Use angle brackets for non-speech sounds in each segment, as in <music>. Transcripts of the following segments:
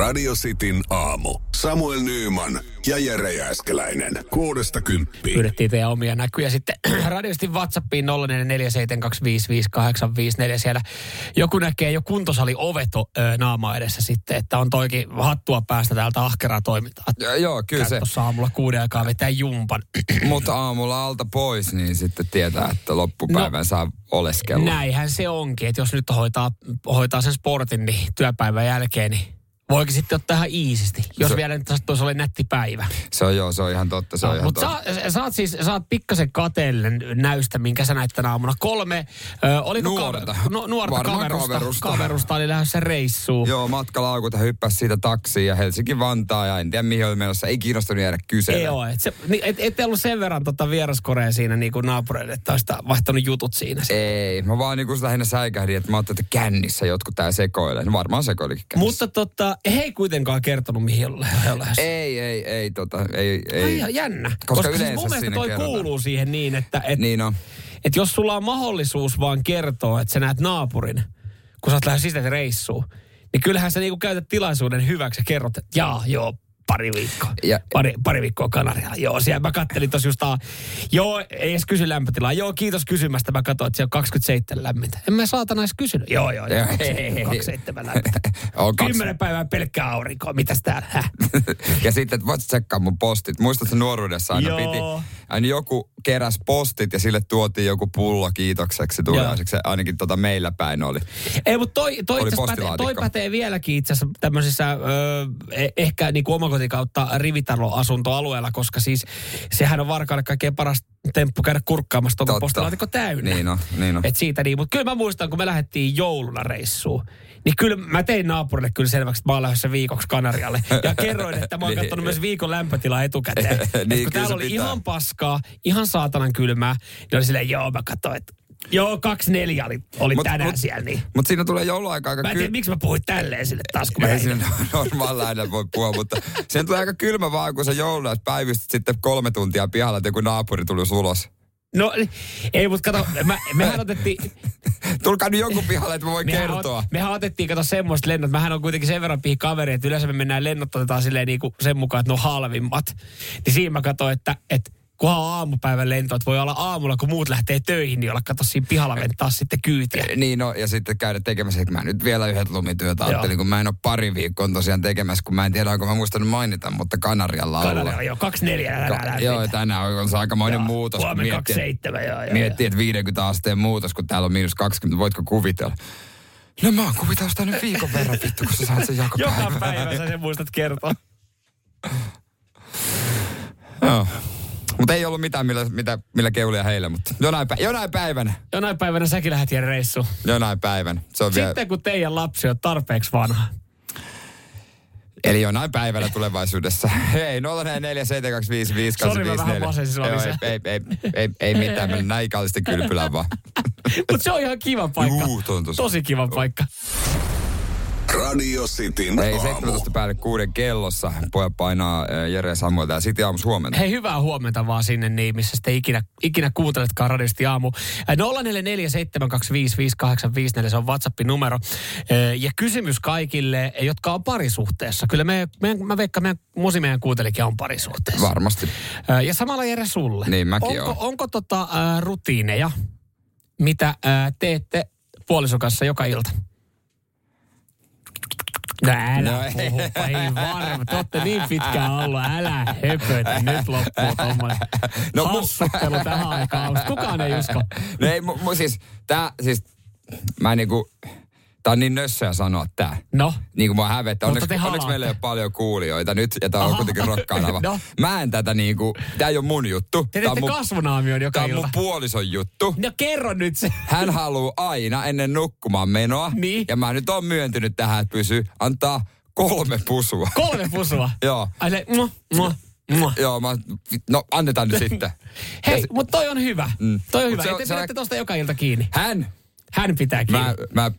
Radio Cityn aamu. Samuel Nyyman ja Jere Jääskeläinen. Kuudesta kymppiin. Pyydettiin teidän omia näkyjä sitten <clears throat> radiosti WhatsAppiin 0447255854. Siellä joku näkee jo kuntosali oveto naama edessä sitten, että on toikin hattua päästä täältä ahkeraa toimintaa. Ja, joo, kyllä se. Tuossa aamulla kuuden aikaa vetää jumpan. <clears throat> Mutta aamulla alta pois, niin sitten tietää, että loppupäivän no, saa oleskella. Näinhän se onkin, että jos nyt hoitaa, hoitaa sen sportin niin työpäivän jälkeen, niin Voikin sitten ottaa ihan iisisti, jos se, vielä nyt tuossa oli nätti päivä. Se on joo, se on ihan totta, se no, on ihan Mutta sä, sä oot siis, sä oot pikkasen kateellinen näystä, minkä sä näit tänä aamuna. Kolme, ö, oliko nuorta, kaver, no, nuorta kaverusta, kaverusta. kaverusta oli lähdössä reissuun. Joo, matkalaukut hyppäsi siitä taksiin ja Helsinki-Vantaa ja en tiedä mihin oli menossa. Ei kiinnostunut jäädä kyselemään. Joo, et, se, et, et ollut sen verran tota vieraskorea siinä niin kuin naapureille, että olisi vaihtanut jutut siinä. Ei, mä vaan niin kuin lähinnä säikähdin, että mä ajattelin, että kännissä jotkut tää sekoilee. No varmaan sekoilikin kännissä. Mutta tota, ei kuitenkaan kertonut, mihin on <laughs> lähdössä. Ei, ei, ei, tota, ei, ei. ihan jännä. Koska, Koska siis yleensä mun mielestä toi kerrotaan. kuuluu siihen niin, että et, Niin on. et jos sulla on mahdollisuus vaan kertoa, että sä näet naapurin, kun sä oot lähes sisäisen reissuun, niin kyllähän sä niinku käytät tilaisuuden hyväksi ja kerrot, että jaa, joo, pari viikkoa. Ja- Pari, pari viikkoa Kanarialla. Joo, siellä mä kattelin tossa just, joo, ei edes kysy lämpötilaa. Joo, kiitos kysymästä. Mä katsoin, että siellä on 27 lämmintä. En mä saatana edes kysynyt. Joo, joo, joo, Joo, 27, 27 lämmintä. <laughs> On kaksi. Kymmenen päivää pelkkää aurinkoa. Mitäs täällä? <laughs> Ja sitten, että voit tsekkaa mun postit. Muistatko nuoruudessa aina Joo. piti, aina joku keräs postit ja sille tuotiin joku pullo kiitokseksi tuliaiseksi. Ainakin tota meillä päin oli. Ei, mutta toi, toi, Oli pätee, toi pätee vieläkin itse asiassa tämmöisissä ö, eh- ehkä niin kuin omakotikautta rivitaloasuntoalueella, koska siis sehän on varkaille kaikkein paras temppu käydä kurkkaamassa tuon postilaatikko täynnä. Niin on, niin on. Et siitä niin, mutta kyllä mä muistan, kun me lähdettiin jouluna reissuun, niin kyllä mä tein naapurille kyllä selväksi, että mä oon lähdössä viikoksi Kanarialle. Ja kerroin, että mä oon <laughs> Niin. katsonut myös viikon lämpötilaa etukäteen. <laughs> Niin, kun täällä oli pitää. ihan paskaa, ihan saatanan kylmää, niin oli silleen, joo mä katsoin, että Joo, kaksi neljä oli, oli Mut- tänään mut- siellä, niin. Mutta siinä tulee jouluaika aika Mä en tiedä, miksi mä puhuin tälleen sille taas, kun mä Ei siinä normaalilla äänellä voi puhua, mutta sen tulee aika kylmä vaan, kun sä jouluna päivystyt sitten kolme tuntia pihalla, että joku naapuri tuli ulos. No, ei, mutta kato, mä, mehän otettiin... <laughs> Tulkaa nyt joku pihalle, että mä voin Mehän, kertoa. ot, mehän otettiin, kato semmoista lennot. Mähän on kuitenkin sen verran pihi kaveri, että yleensä me mennään lennot otetaan silleen niinku sen mukaan, että ne on halvimmat. Niin siinä mä katsoin, että, että kunhan on aamupäivän lento, että voi olla aamulla, kun muut lähtee töihin, niin olla kato siinä pihalla ventaa sitten kyytiä. Niin no, ja sitten käydä tekemässä, että mä nyt vielä yhdet lumityöt Joo. ajattelin, kun mä en ole pari viikkoa tosiaan tekemässä, kun mä en tiedä, onko mä muistanut mainita, mutta Kanarialla Kanarialla, olla. joo, kaksi neljä Ka- joo, tänään on se aikamoinen muutos. kun Huomenna kaksi miettii, seitsemän, joo, joo. miettii, että 50 asteen muutos, kun täällä on miinus 20, voitko kuvitella? No mä oon kuvitellut sitä nyt viikon verran, vittu, kun sä saat sen joka, Joka päivä. päivä sä sen muistat kertoa. Joo. Mutta ei ollut mitään, millä, mitä, millä keulia heille, mutta jonain, pä- jonain päivänä, Jonain päivänä säkin lähdet jäädä reissuun. jonain päivänä. Se on vielä, Sitten kun teidän lapsi on tarpeeksi vanha. eli jonain päivänä tulevaisuudessa. Hei, 0447255854. Sori, mä vähän sua Joo, ei, ei, ei, ei, ei mitään, mennä näin kallisten kylpylään vaan. <laughs> Mutta se on ihan kiva paikka. Juu, tosi- Tosi kiva paikka. Radio Cityn Ei, aamu. 17 päälle kuuden kellossa. Pojat painaa äh, Jere ja Samuel täällä City aamus huomenta. Hei, hyvää huomenta vaan sinne niin, missä sitten ikinä, ikinä kuunteletkaan radiosti aamu. Äh, 0447255854, se on WhatsAppin numero. Äh, Ja kysymys kaikille, jotka on parisuhteessa. Kyllä me, me mä veikkaan, meidän, musi meidän kuuntelikin on parisuhteessa. Varmasti. Ja samalla Jere sulle. Niin, mäkin onko, oon. onko tota, rutiineja, mitä teette puolison kanssa joka ilta? No älä No ei. puhu, ei varma. Te olette niin pitkään ollut, älä höpötä. Nyt loppuu tommoinen No, mu- tähän aikaan. Kukaan ei usko. No ei, mu, mu, siis, tää, siis, mä niinku, tää on niin nössöä sanoa tää. No, Niin kuin mua hävettää. Mutta Onneksi, te onneksi meillä ei ole paljon kuulijoita nyt, ja tää on Aha. kuitenkin rokkaanava. <laughs> No. Mä en tätä niinku, tää ei ole mun juttu. te teette mun, kasvunaamion joka tää on ilta. mun puolison juttu. No kerro nyt se. Hän haluaa aina ennen nukkumaan menoa. Niin. Ja mä nyt oon myöntynyt tähän, että pysyy, antaa kolme pusua. Kolme pusua. <laughs> Joo. Ai se, mua, mua, mua. Joo, mä, no annetaan nyt <laughs> sitten. Hei, se- mutta toi on hyvä. Mm. Toi on Mut hyvä. se Se te se pidätte tosta joka ilta kiinni. Hän, Hän pitää kiinni. mä, mä,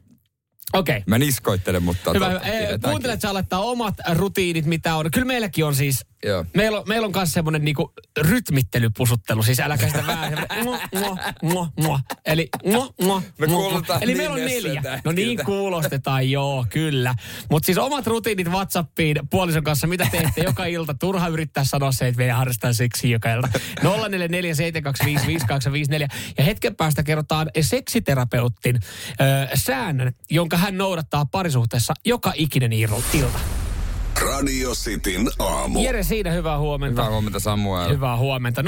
Okei. Okay. mä niskoittelen, mutta... Hyvä, tota, hyvä. Kuuntelet, sä omat rutiinit, mitä on. Kyllä meilläkin on siis Joo. Meillä on, meillä on myös semmoinen niinku rytmittelypusuttelu, siis älä sitä vähän. <laughs> Mua, mua, mua, mua. Eli mua, mua, Me mua, Eli niin meillä on neljä. No niin kuulostetaan, joo, kyllä. Mutta siis omat rutiinit Whatsappiin puolison kanssa, mitä teette joka ilta. Turha yrittää sanoa se, että meidän harrastaa seksi joka ilta. 0447255854. Ja hetken päästä kerrotaan seksiterapeutin ö, säännön, jonka hän noudattaa parisuhteessa joka ikinen ilta. Radio Cityn aamu. Jere siinä, hyvää huomenta. Hyvää huomenta Samuel. Hyvää huomenta. 0447255854.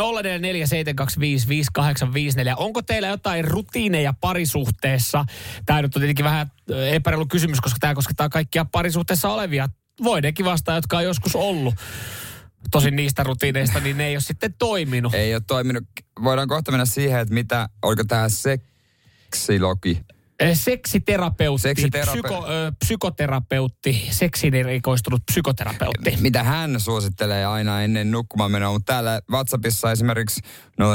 Onko teillä jotain rutiineja parisuhteessa? Tämä nyt on tietenkin vähän epäreilu kysymys, koska tämä koskettaa kaikkia parisuhteessa olevia. Voidenkin vastaa, jotka on joskus ollut. Tosin niistä rutiineista, niin ne ei ole sitten toiminut. Ei ole toiminut. Voidaan kohta mennä siihen, että mitä, oliko tämä seksilogi? Seksiterapeutti, Seksiterape- psyko, ö, psykoterapeutti, seksiin erikoistunut psykoterapeutti. Mitä hän suosittelee aina ennen nukkumaan menoa, mutta täällä WhatsAppissa esimerkiksi 0472555854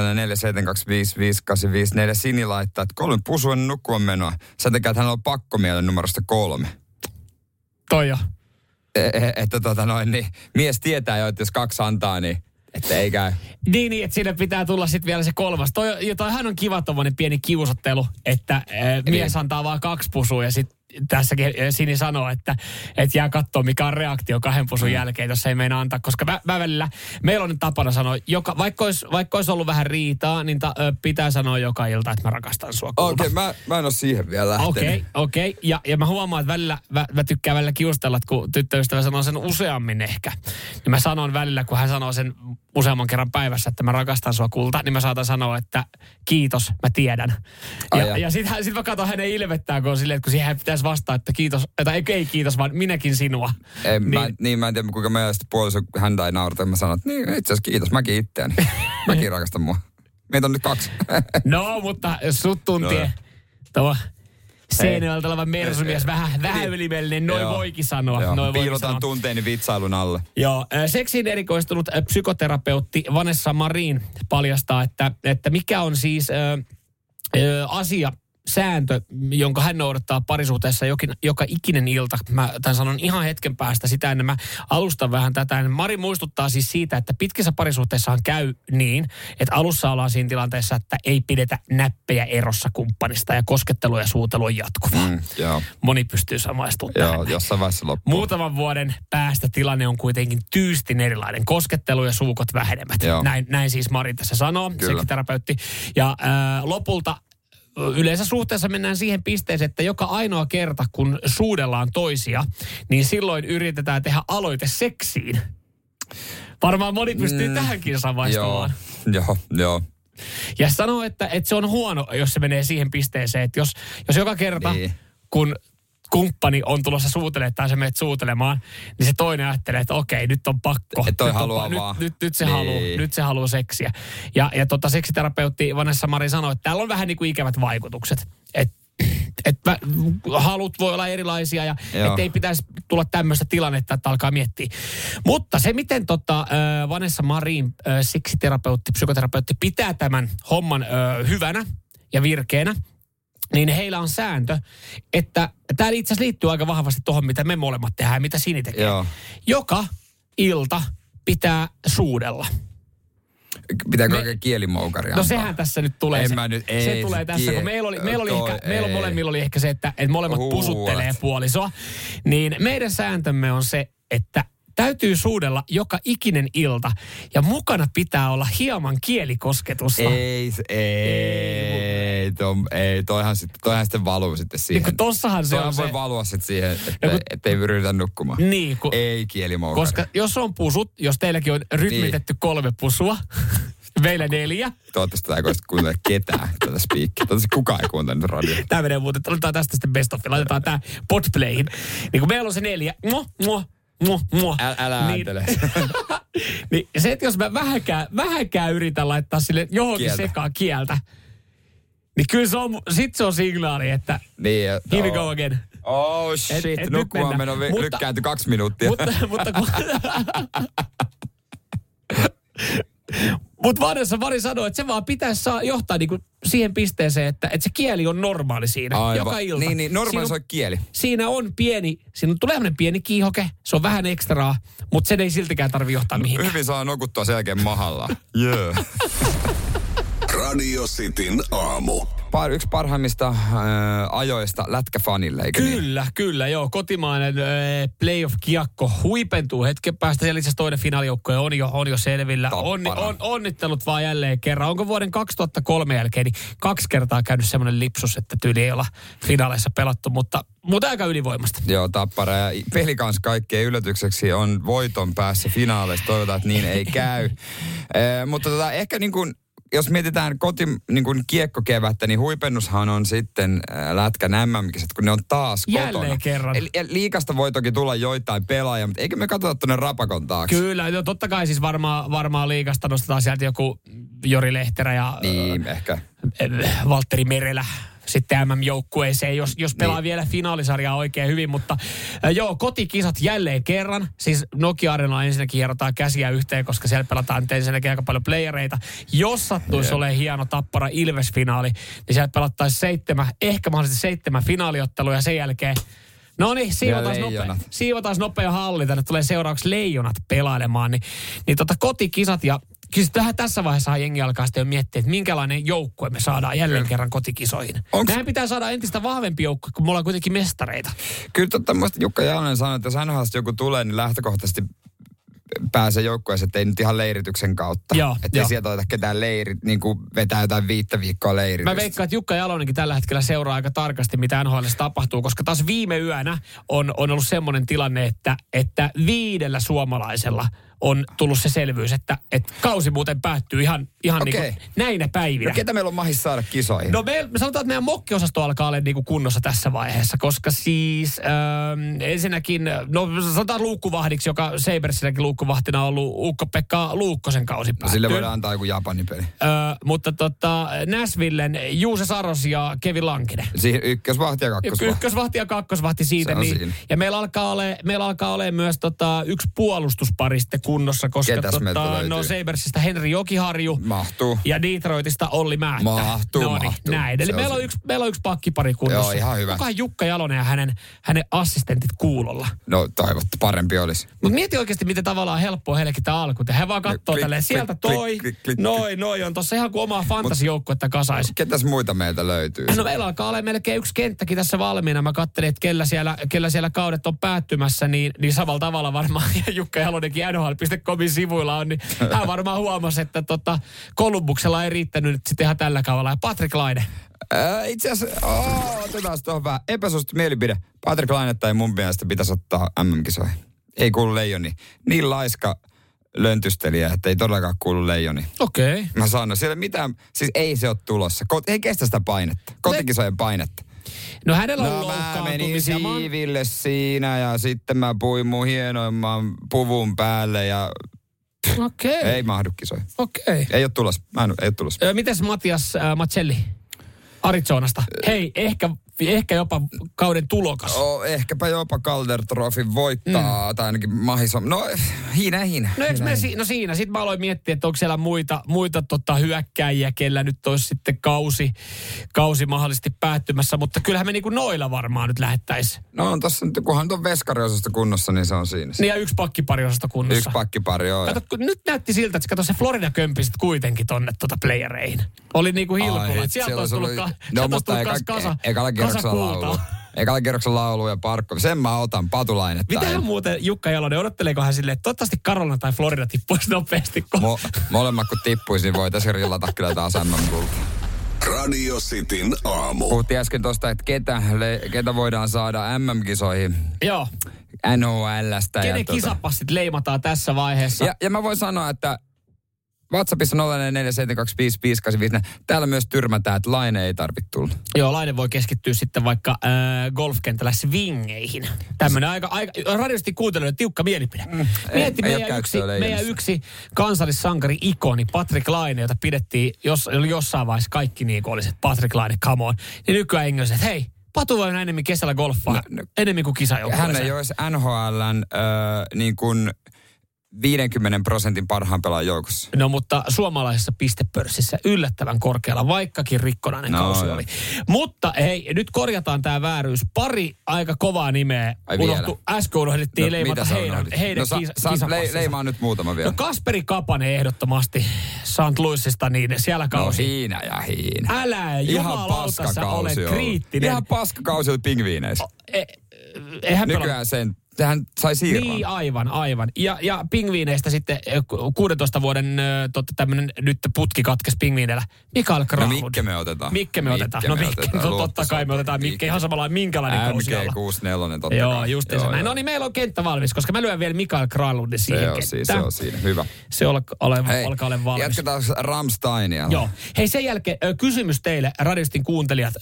Sini laittaa, että kolme pusua ennen nukkumaan menoa. Sen takia, että hän on pakkomielen numerosta kolme. Toi jo. E- e- että tota noin, niin mies tietää jo, että jos kaksi antaa, niin että ei käy. Niin, niin, että siinä pitää tulla sitten vielä se kolmas. Toi, ja toihan on kiva tommonen pieni kiusottelu, että äh, mies antaa vaan kaksi pusua ja sitten tässäkin Sini sanoo, että, että jää katsoa mikä on reaktio kahden pusun mm. jälkeen, jos ei meina antaa. Koska mä, mä välillä, meillä on nyt tapana sanoa, joka, vaikka, olisi, vaikka olisi ollut vähän riitaa, niin ta, pitää sanoa joka ilta, että mä rakastan sua. Okei, okay, mä, mä en ole siihen vielä lähtenyt. Okei, okei. Okay. Ja, ja mä huomaan, että välillä, mä, mä tykkään välillä kiustella, että kun tyttöystävä sanoo sen useammin ehkä, niin mä sanon välillä, kun hän sanoo sen useamman kerran päivässä, että mä rakastan sua kulta, niin mä saatan sanoa, että kiitos, mä tiedän. Ja, ja sitten sit mä katson hänen ilmettään, kun on silleen, että kun siihen pitäisi vastaa, että kiitos, tai ei, ei kiitos, vaan minäkin sinua. Ei, niin. Mä, Niin. mä en tiedä, kuinka meidän puoliso häntä ei naurata. Mä sanon, että niin, itse asiassa kiitos, mäkin itseäni. <laughs> mäkin rakastan mua. Meitä on nyt kaksi. No, mutta sut tuntien, No. tuo Seinäjoelta oleva mersumies, vähän, vähän niin. ylimellinen, noin Joo. voikin sanoa. Joo, noin piilotan sanoa. tunteeni vitsailun alle. Joo, äh, seksiin erikoistunut äh, psykoterapeutti Vanessa Marin paljastaa, että, että mikä on siis ö, ö, asia, sääntö, jonka hän noudattaa parisuhteessa jokin, joka ikinen ilta. Mä tämän sanon ihan hetken päästä sitä ennen mä alustan vähän tätä. Mari muistuttaa siis siitä, että pitkissä parisuhteissahan käy niin, että alussa ollaan siinä tilanteessa, että ei pidetä näppejä erossa kumppanista ja koskettelu ja suutelu on jatkuvaa. Mm, joo, Moni pystyy samaistumaan joo, tähän. jossain vaiheessa loppuu. Muutaman vuoden päästä tilanne on kuitenkin tyystin erilainen. Koskettelu ja suukot vähenevät. Joo. Näin, näin siis Mari tässä sanoo, Kyllä. seksiterapeutti. Ja ää, lopulta yleensä suhteessa mennään siihen pisteeseen, että joka ainoa kerta, kun suudellaan toisia, niin silloin yritetään tehdä aloite seksiin. Varmaan moni pystyy mm, tähänkin samaistumaan. Joo, joo, joo. Ja sanoo, että, että se on huono, jos se menee siihen pisteeseen, että jos, jos joka kerta, Niin. kun kumppani on tulossa suutelemaan tai sä menet suutelemaan, niin se toinen ajattelee, että okei, nyt on pakko. Et toi nyt, on haluaa pa- vaan. nyt, nyt, nyt, se Niin. haluaa, nyt se haluaa seksiä. Ja, ja tota, seksiterapeutti Vanessa Mari sanoi, että täällä on vähän niin kuin ikävät vaikutukset. Että että halut voi olla erilaisia ja Joo. ettei pitäisi tulla tämmöistä tilannetta, että alkaa miettiä. Mutta se, miten tota, Vanessa Marin, seksiterapeutti, psykoterapeutti, pitää tämän homman hyvänä ja virkeänä, niin heillä on sääntö, että tämä itse asiassa liittyy aika vahvasti tuohon, mitä me molemmat tehdään ja mitä Sini tekee. Joo. Joka ilta pitää suudella. Pitääkö Me- oikein kielimoukaria No sehän tässä nyt tulee. En se, mä nyt- se ei, tulee se tässä, tie- kun meillä oli, meillä oli toi- ehkä, meillä ei. molemmilla oli ehkä se, että, että molemmat Huuat. pusuttelee puolisoa. Niin meidän sääntömme on se, että täytyy suudella joka ikinen ilta ja mukana pitää olla hieman kielikosketusta. Ei, se- ei, to, ei toihan, sitten, toihan sitten valuu sitten Niin siihen. kun tossahan se Toihan on voi se. valua sitten siihen, että kun- ettei yritä nukkumaan. Niin, kun, Ei kielimoukari. koska jos on pusut, jos teilläkin on rytmitetty Niin. kolme pusua, <laughs> meillä neljä. Toivottavasti tämä ei kuuntele ketään tätä spiikkiä. Toivottavasti kukaan ei kuuntele nyt radio. Tämä menee muuten, otetaan tästä sitten best of, laitetaan tämä podplayin. Niin kun meillä on se neljä, muo, muo, muo, muo. Älä, älä niin, ääntele. <laughs> niin se, että jos mä vähänkään, vähänkään yritän laittaa sille johonkin Kieltä. sekaan kieltä, niin kyllä se on, sit se on signaali, että niin, ja- here we oh. go again. Oh shit, et nukkumaan mennään. meno Mutta- lykkääntyi kaksi minuuttia. mutta, mutta, kun, <laughs> Mutta Vanessa Vari sanoi, että se vaan pitäisi saa johtaa niinku siihen pisteeseen, että, että se kieli on normaali siinä. Aivan. Joka ilta. Niin, niin Siinä on- kieli. Siinä on pieni, siinä tulee pieni kiihoke, se on vähän ekstraa, mutta sen ei siltikään tarvi johtaa mihinkään. Hyvin saa nukuttua sen jälkeen mahalla. <laughs> Jee. Yeah. Radio Cityn aamu. Par, yksi parhaimmista äh, ajoista lätkäfanille, eikö niin? Kyllä, kyllä, joo. Kotimainen äh, playoff-kiekko huipentuu hetken päästä. Siellä itse toinen finaalijoukkoja on jo, on jo selvillä. Onni, Tappara. on, onnittelut vaan jälleen kerran. Onko vuoden 2003 jälkeen niin kaksi kertaa käynyt semmoinen lipsus, että tyyli ei olla finaaleissa pelattu, mutta, mutta aika ylivoimasta. Joo, Tappara ja peli kanssa kaikkeen yllätykseksi on voiton päässä finaaleissa. Toivotaan, että niin ei käy. Eh, <laughs> mutta tota, ehkä niin kuin, jos mietitään koti, niin kuin kiekkokevättä, niin huipennushan on sitten äh, lätkän MM-kisat, kun ne on taas Jälleen kotona. kerran. Eli, liikasta voi toki tulla joitain pelaajia, mutta eikö me katsota tuonne rapakon taakse? Kyllä, no totta kai siis varmaan, varmaan liikasta nostetaan sieltä joku Jori Lehterä ja Niin, ehkä. äh, Valtteri Merelä sitten MM-joukkueeseen, jos, jos pelaa Niin. vielä finaalisarjaa oikein hyvin. Mutta äh, joo, kotikisat jälleen kerran. Siis Nokia Arenalla ensinnäkin hierotaan käsiä yhteen, koska siellä pelataan ensinnäkin aika paljon playereita. Jos sattuisi olemaan hieno Tappara Ilves-finaali, niin siellä pelattaisiin seitsemän, ehkä mahdollisesti seitsemän finaaliottelua ja sen jälkeen No niin, siivotaan nopea, siivotaan nopea halli. Tänne tulee seuraavaksi leijonat pelailemaan. Niin, niin tota kotikisat ja Siis tähän tässä vaiheessa jengi alkaa sitten jo miettiä, että minkälainen joukkue me saadaan jälleen kerran kotikisoihin. Onks- Meidän pitää saada entistä vahvempi joukkue, kun me ollaan kuitenkin mestareita. Kyllä totta, Jukka Jalonen sanoi, että jos NHL joku tulee, niin lähtökohtaisesti pääsee joukkueeseen, että ei nyt ihan leirityksen kautta. Joo, että ei sieltä oteta ketään leirit, niin kuin vetää jotain viittä viikkoa leiritystä. Mä veikkaan, että Jukka Jalonenkin tällä hetkellä seuraa aika tarkasti, mitä NHL tapahtuu, koska taas viime yönä on, on ollut semmoinen tilanne, että, että viidellä suomalaisella on tullut se selvyys, että, että kausi muuten päättyy ihan, ihan niin Okei. kuin näinä päivinä. No ketä meillä on mahis saada kisoihin? No me, me sanotaan, että meidän mokkiosasto alkaa olla niinku kunnossa tässä vaiheessa, koska siis ähm, ensinnäkin, no sanotaan luukkuvahdiksi, joka Sabersilläkin luukkuvahtina on ollut Ukko-Pekka Luukkosen kausi no päättyy. sille voidaan antaa joku Japanin peli. Ö, mutta tota, Näsvillen Juuse Saros ja Kevin Lankinen. Siihen ykkösvahti ja kakkosvahti. Ykkösvahti ja kakkosvahti siitä. Niin, siinä. ja meillä alkaa ole, meillä alkaa ole myös tota, yksi puolustuspari sitten kunnossa, koska Ketäs tota, no Sabersista Henri Jokiharju. Mahtuu. Ja Detroitista Olli Määttä. Mahtuu, no niin, mahtuu. näin. Eli Se meillä on, yksi, meillä on yksi pakkipari kunnossa. Joo, ihan hyvä. Kuka Jukka Jalonen ja hänen, hänen assistentit kuulolla? No toivottu, parempi olisi. Mutta mieti oikeasti, miten tavallaan helppoa heillekin tämä alku. Hän vaan katsoo Klik, tälleen, klik, sieltä klik, toi, klik, klik, noin, noin on tossa ihan kuin omaa fantasijoukkuetta kasaisi. Ketäs muita meiltä löytyy? No meillä alkaa olla melkein yksi kenttäkin tässä valmiina. Mä katselin, että kellä siellä, kellä siellä kaudet on päättymässä, niin, niin samalla tavalla varmaan <laughs> ja Jukka Jalonenkin NHL.comin sivuilla on, niin hän varmaan huomasi, että tota, Kolumbuksella ei riittänyt nyt sitten ihan tällä kaudella. Ja Patrick Laine. Ää, itse asiassa, oh, otetaan tuohon vähän epäsuosittu mielipide. Patrick Lainetta ei mun mielestä pitäisi ottaa MM-kisoihin. Ei kuulu leijoni. Niin laiska löntystelijä, että ei todellakaan kuulu leijoni. Okei. Okay. Mä sanon, siellä mitään, siis ei se ole tulossa. Ko- ei kestä sitä painetta. Kotikisojen painetta. No hänellä on No mä menin siiville siinä ja sitten mä puin mun hienoimman puvun päälle ja Okei. ei mahdu kisoihin. Okei. Ei ole tulossa. Mä en, ei ole tulossa. Mites Matias äh, Macelli Arizonasta? Hei, ehkä, ehkä jopa kauden tulokas. Oh, ehkäpä jopa Calder Trophy voittaa, mm. tai ainakin mahis on. No, hiinä, hiinä. No, eikö me, si- no siinä, sitten mä aloin miettiä, että onko siellä muita, muita tota, hyökkäjiä, kellä nyt olisi sitten kausi, kausi mahdollisesti päättymässä, mutta kyllähän me niinku noilla varmaan nyt lähettäisiin. No on tossa nyt, kunhan on veskariosasta kunnossa, niin se on siinä. Niin ja yksi pakkipari osasta kunnossa. Yksi pakkipari on. Kato, kun nyt näytti siltä, että kato se Florida kömpisit kuitenkin tonne tota playereihin. Oli niinku hilkulla, sieltä olisi tullut, ka- no, mutta eka, kas kasa, ekalla kasa kierroksella laulu. Ekalla kierroksella laulu ja parkko. Sen mä otan, patulainetta. Mitähän muuten Jukka Jalonen, odotteleeko hän silleen, että toivottavasti Karolina tai Florida tippuisi nopeasti, kun Mo, molemmat kun tippuisi, niin voitaisiin rillata kyllä taas MM-kulta. Radio Cityn aamu. Puhuttiin äsken tuosta, että ketä, le, ketä voidaan saada MM-kisoihin Joo, NHLstä. kenen ja tuota- kisapassit leimataan tässä vaiheessa? Ja, ja mä voin sanoa, että WhatsAppissa 0447255854. Täällä myös tyrmätään, että Laine ei tarvitse tulla. Joo, Laine voi keskittyä sitten vaikka äh, golfkentällä swingeihin. Tämmöinen aika, aika radiosti kuuntelijoiden tiukka mielipide. Mm, Mieti ei meidän, yksi, käyttöä meidän yksi kansallissankari ikoni Patrick Laine, jota pidettiin jos, jossain vaiheessa kaikki niin kuin olisi, että Patrick Laine, come on. Niin nykyään englanniksi, että hei, Patu voi enemmän kesällä golfaa, No, no, enemmän kuin Hän ei kisajoukkueeseen. olisi NHLn äh, niin kuin 50 prosentin parhaan pelaajan joukossa. No mutta suomalaisessa pistepörssissä yllättävän korkealla, vaikkakin rikkonainen No, kausi joo. oli. Mutta hei, nyt korjataan tämä vääryys. Pari aika kovaa nimeä Ai unohtu. Äsken unohdettiin no, leimata heidän, heidän no, sa, kisa, sa, le, kisapassinsa. leimaa nyt muutama vielä. No Kasperi Kapanen ehdottomasti St. Louisista, niin siellä No kausi. siinä ja hiina. Älä jumalauta, sä olet kriittinen. Ihan paskakausi oli pingviineissä. E, eihän pelaa- Nykyään sen, tähän sai siirron. Niin, aivan, aivan. Ja, ja pingviineistä sitten eh, ku- 16 vuoden ö, totta, tämmöinen nyt putki katkes pingviineillä. Mikael No Krahlund. Mikke me otetaan. Mikke me otetaan. No Mikke, no, totta kai me otetaan Mikke. Ihan samalla minkälainen kausi olla. MG64 totta Joo, justiinsa Joo, näin. joo. No niin, meillä on kenttä valmis, koska mä lyön vielä Mikael Krahlundin siihen Se on, siinä, se on siinä. Hyvä. Se on, ole, Hei, alkaa olla valmis. jatketaan Ramsteinia. Joo. Hei sen jälkeen kysymys teille, Radistin kuuntelijat.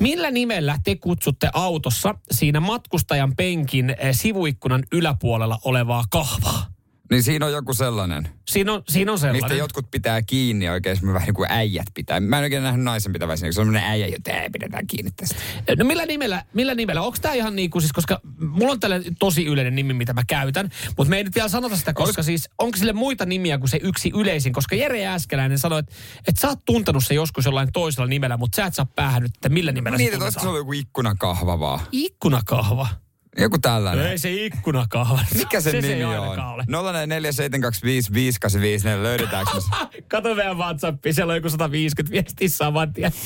Millä nimellä te kutsutte autossa siinä matkustajan penkin sivuikkunan yläpuolella olevaa kahvaa? Niin siinä on joku sellainen, Siinä on, siinä on sellainen. mistä jotkut pitää kiinni oikein, semmoinen vähän niin kuin äijät pitää. Mä en oikein nähnyt naisen pitävän siinä, se on semmoinen äijä, jota ei pidetään kiinni tästä. No millä nimellä, millä nimellä? Onko tämä ihan niin kuin siis, koska mulla on tällainen tosi yleinen nimi, mitä mä käytän, mutta me ei nyt vielä sanota sitä, koska siis onko sille muita nimiä kuin se yksi yleisin, koska Jere Jääskeläinen sanoi, että, että sä oot tuntenut se joskus jollain toisella nimellä, mutta sä et saa päähän nyt, että millä nimellä Niin, se että olisiko se ollut joku ikkunakahva vaan. Ikkunakahva. Joku tällainen. Ei se ikkunakahva. Mikä sen se, nimi se ei on? Ole. 047255854 löydetäänkö me? <laughs> Kato meidän WhatsAppiin, siellä on joku 150 viestiä saman tien. <laughs>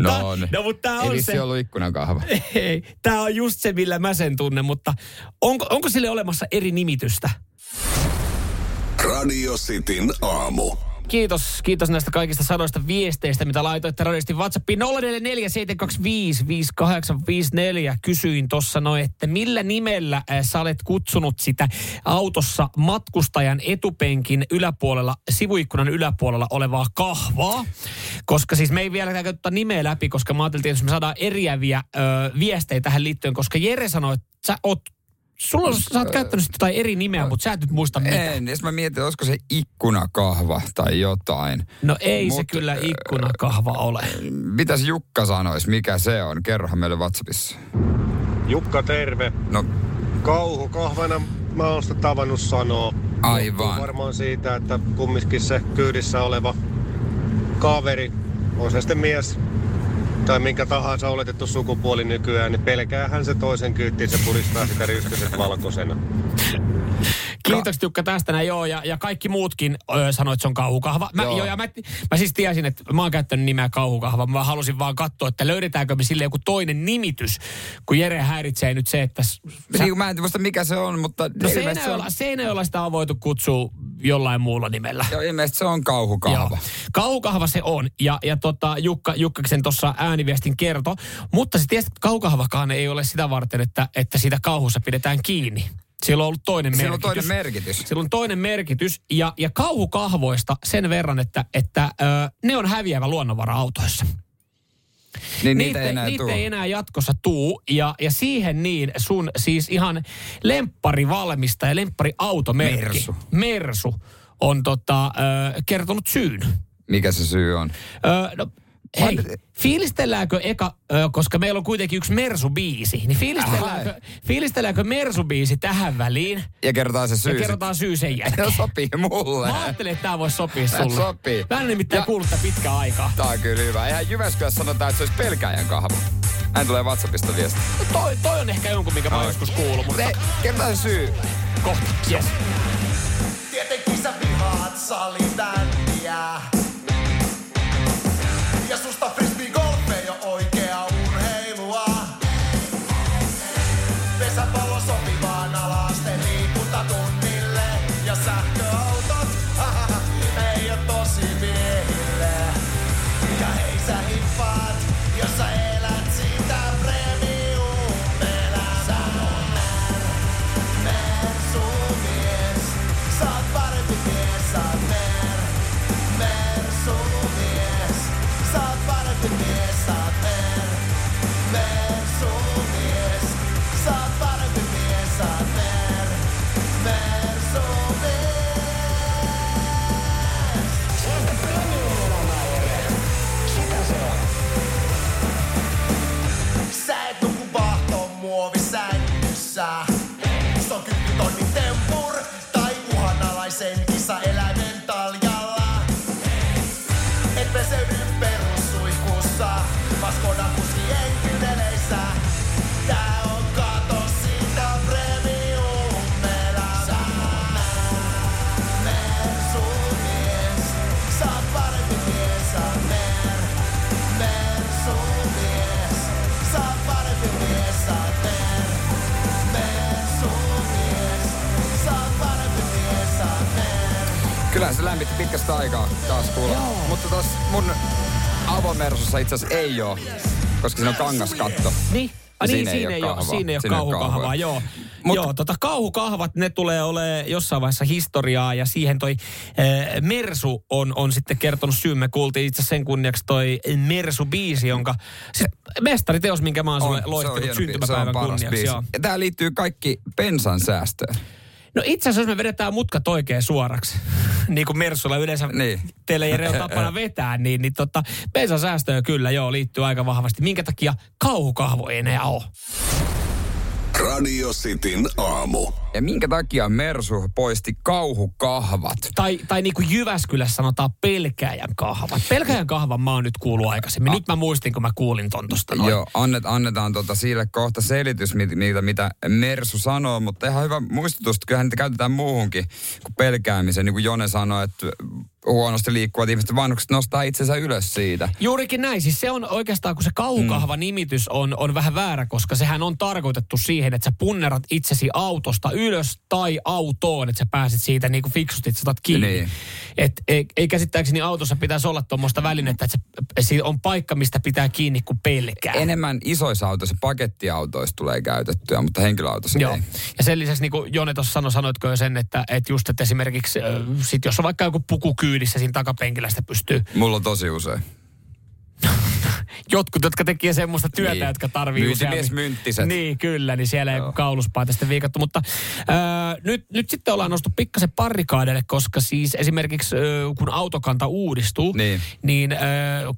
No Tää- on. No mutta tää Ei on vissi se. ollut ikkunakahva. <laughs> Ei, tää on just se, millä mä sen tunnen, mutta onko, onko sille olemassa eri nimitystä? Radio Cityn aamu. Kiitos, kiitos näistä kaikista sadoista viesteistä, mitä laitoitte radiosti WhatsAppiin 0447255854. Kysyin tuossa noin, että millä nimellä sä olet kutsunut sitä autossa matkustajan etupenkin yläpuolella, sivuikkunan yläpuolella olevaa kahvaa. Koska siis me ei vielä käytä nimeä läpi, koska mä ajattelin, että me saadaan eriäviä ö, viestejä tähän liittyen, koska Jere sanoi, että sä oot Sulla on, sä oot käyttänyt sitten jotain eri nimeä, mutta sä et nyt muista mitä. En, jos mä mietin, olisiko se ikkunakahva tai jotain. No ei se Mut, kyllä ikkunakahva ole. Mitäs Jukka sanoisi, mikä se on? Kerrohan meille WhatsAppissa. Jukka, terve. No Kauhukahvana mä oon sitä tavannut sanoa. aivan. Varmaan siitä, että kumminkin se kyydissä oleva kaveri, on se sitten mies tai minkä tahansa oletettu sukupuoli nykyään, niin pelkäähän se toisen kyyttiin, se puristaa sitä ryskyset valkoisena. Kiitos Jukka tästä näin, joo, ja, ja kaikki muutkin ö, sanoivat, että se on kauhukahva. Mä, joo. Joo. ja mä, mä siis tiesin, että mä oon käyttänyt nimeä kauhukahva. Mä halusin vaan katsoa, että löydetäänkö me sille joku toinen nimitys, kun Jere häiritsee nyt se, että... Sä, Niin, mä en muista mikä se on, mutta no ilmeisesti, se on, Seinäjoella, Seinäjoella sitä on voitu kutsua jollain muulla nimellä. joo, ilmeisesti se on kauhukahva. Joo. Kauhukahva se on. Ja, ja tota, Jukka, Jukka sen tuossa ääniviestin kertoi. Mutta se että kauhukahvakaan ei ole sitä varten, että, että sitä kauhussa pidetään kiinni. Sillä on ollut toinen Sillä on merkitys. toinen merkitys. Sillä on toinen merkitys. Ja, ja kauhukahvoista sen verran, että, että ö, ne on häviävä luonnonvara autoissa. Niin niitä ei enää niitä ei enää jatkossa tuu. Ja, ja siihen niin sun siis ihan lemppari valmista ja lemppari automerkki. Mersu. Mersu on tota, ö, kertonut syyn. Mikä se syy on? Öö, no, hei, fiilistelläänkö eka, ö, koska meillä on kuitenkin yksi Mersu-biisi, niin fiilistelläänkö, fiilistelläänkö Mersu-biisi tähän väliin? Ja kerrotaan se syy. Ja kerrotaan syy sen <laughs> jälkeen. No, sopii mulle. Mä ajattelin, että tämä voisi sopia sulle. <laughs> Sopii. Mä en nimittäin Ja- kuullut tätä pitkään aikaa. Tää on kyllä hyvä. Ihan Jyväskylässä sanotaan, että se olisi pelkäjän kahva. Näin tulee WhatsAppista viesti. No toi, toi on ehkä jonkun, minkä mä oon joskus kuullut, mutta kerrotaan se syy. kohta. Yes. Tietenkin sä vihaat salibändiä. for his side. Pitkästä aikaa taas kuulla. Mutta taas mun avomersussa itse asiassa ei ole, koska siinä on kangaskatto. Niin. Ah, niin, Siinä ei siinä ei ole, siinä ei ole kauhukahvaa, kahvaa. joo. Mut- joo, tota kauhukahvat, ne tulee ole jossain vaiheessa historiaa ja siihen toi äh, Mersu on, on sitten kertonut syyn. Me kuultiin itse sen kunniaksi toi Mersu-biisi, jonka, siis mestariteos, minkä mä oon sulle on. Se syntymäpäivän kunniaksi. biisi. Joo. Ja tää liittyy kaikki bensan säästöön. No itse asiassa, jos me vedetään mutkat oikein suoraksi, <laughs> niin kuin Mersulla yleensä Niin. teille on <laughs> tapana vetää, niin, niin tota, bensan säästöön kyllä joo liittyy aika vahvasti. Minkä takia kauhukahvo ei enää ole? Radio Cityn aamu. Ja minkä takia Mersu poisti kauhukahvat? Tai, tai niin kuin Jyväskylässä sanotaan pelkäjän kahvat. Pelkäjän kahvan mä oon nyt kuullut aikaisemmin. Nyt mä muistin, kun mä kuulin ton tosta noin. Joo, annet, annetaan tota sille kohta selitys, mit- mitä, mitä Mersu sanoo, mutta ihan hyvä muistutus, että kyllähän niitä käytetään muuhunkin kuin pelkäämiseen. Niin kuin Jone sanoi, että huonosti liikkuvat ihmiset, vanhukset nostaa itsensä ylös siitä. Juurikin näin. Siis se on oikeastaan, kun se kauhukahva nimitys on, on vähän väärä, koska sehän on tarkoitettu siihen, että sä punnerat itsesi autosta ylös tai autoon, että sä pääset siitä niin kuin fiksusti, että sä otat kiinni. Niin. Et, ei, ei käsittääkseni autossa pitäisi olla tuommoista välinettä, että se, on paikka, mistä pitää kiinni, kun pelkää. Enemmän isoissa autoissa, pakettiautoissa tulee käytettyä, mutta henkilöautossa Joo. ei. Ja sen lisäksi, niin kuin Jone tuossa sanoi, sanoitko jo sen, että, että just, että esimerkiksi äh, sit jos on vaikka joku puku kyydissä siinä takapenkillä, sitä pystyy Mulla on tosi usein. <laughs> jotkut, jotka tekee semmoista työtä, Niin. jotka tarvii Myyntimies Mynttiset. Niin, kyllä, niin siellä ei kauluspaita sitten viikattu. Mutta äh, nyt, nyt sitten ollaan nostu pikkasen parrikaadeille, koska siis esimerkiksi äh, kun autokanta uudistuu, Niin. niin äh,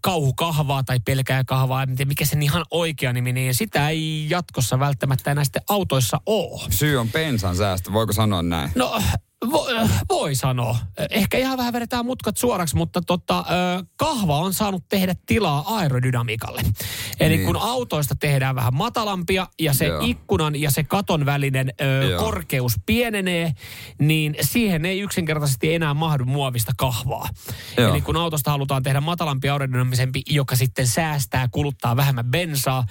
kauhukahvaa tai pelkää kahvaa, en tiedä mikä sen ihan oikea nimi, niin sitä ei jatkossa välttämättä enää sitten autoissa ole. Syy on bensan säästö, voiko sanoa näin? No, vo, voi sanoa. Ehkä ihan vähän vedetään mutkat suoraksi, mutta tota, kahva on saanut tehdä tilaa aerodynamiikalle. Eli Niin. kun autoista tehdään vähän matalampia ja se Joo. ikkunan ja se katon välinen ö, korkeus pienenee, niin siihen ei yksinkertaisesti enää mahdu muovista kahvaa. Joo. Eli kun autosta halutaan tehdä matalampi aerodynamisempi, joka sitten säästää, kuluttaa vähemmän bensaa,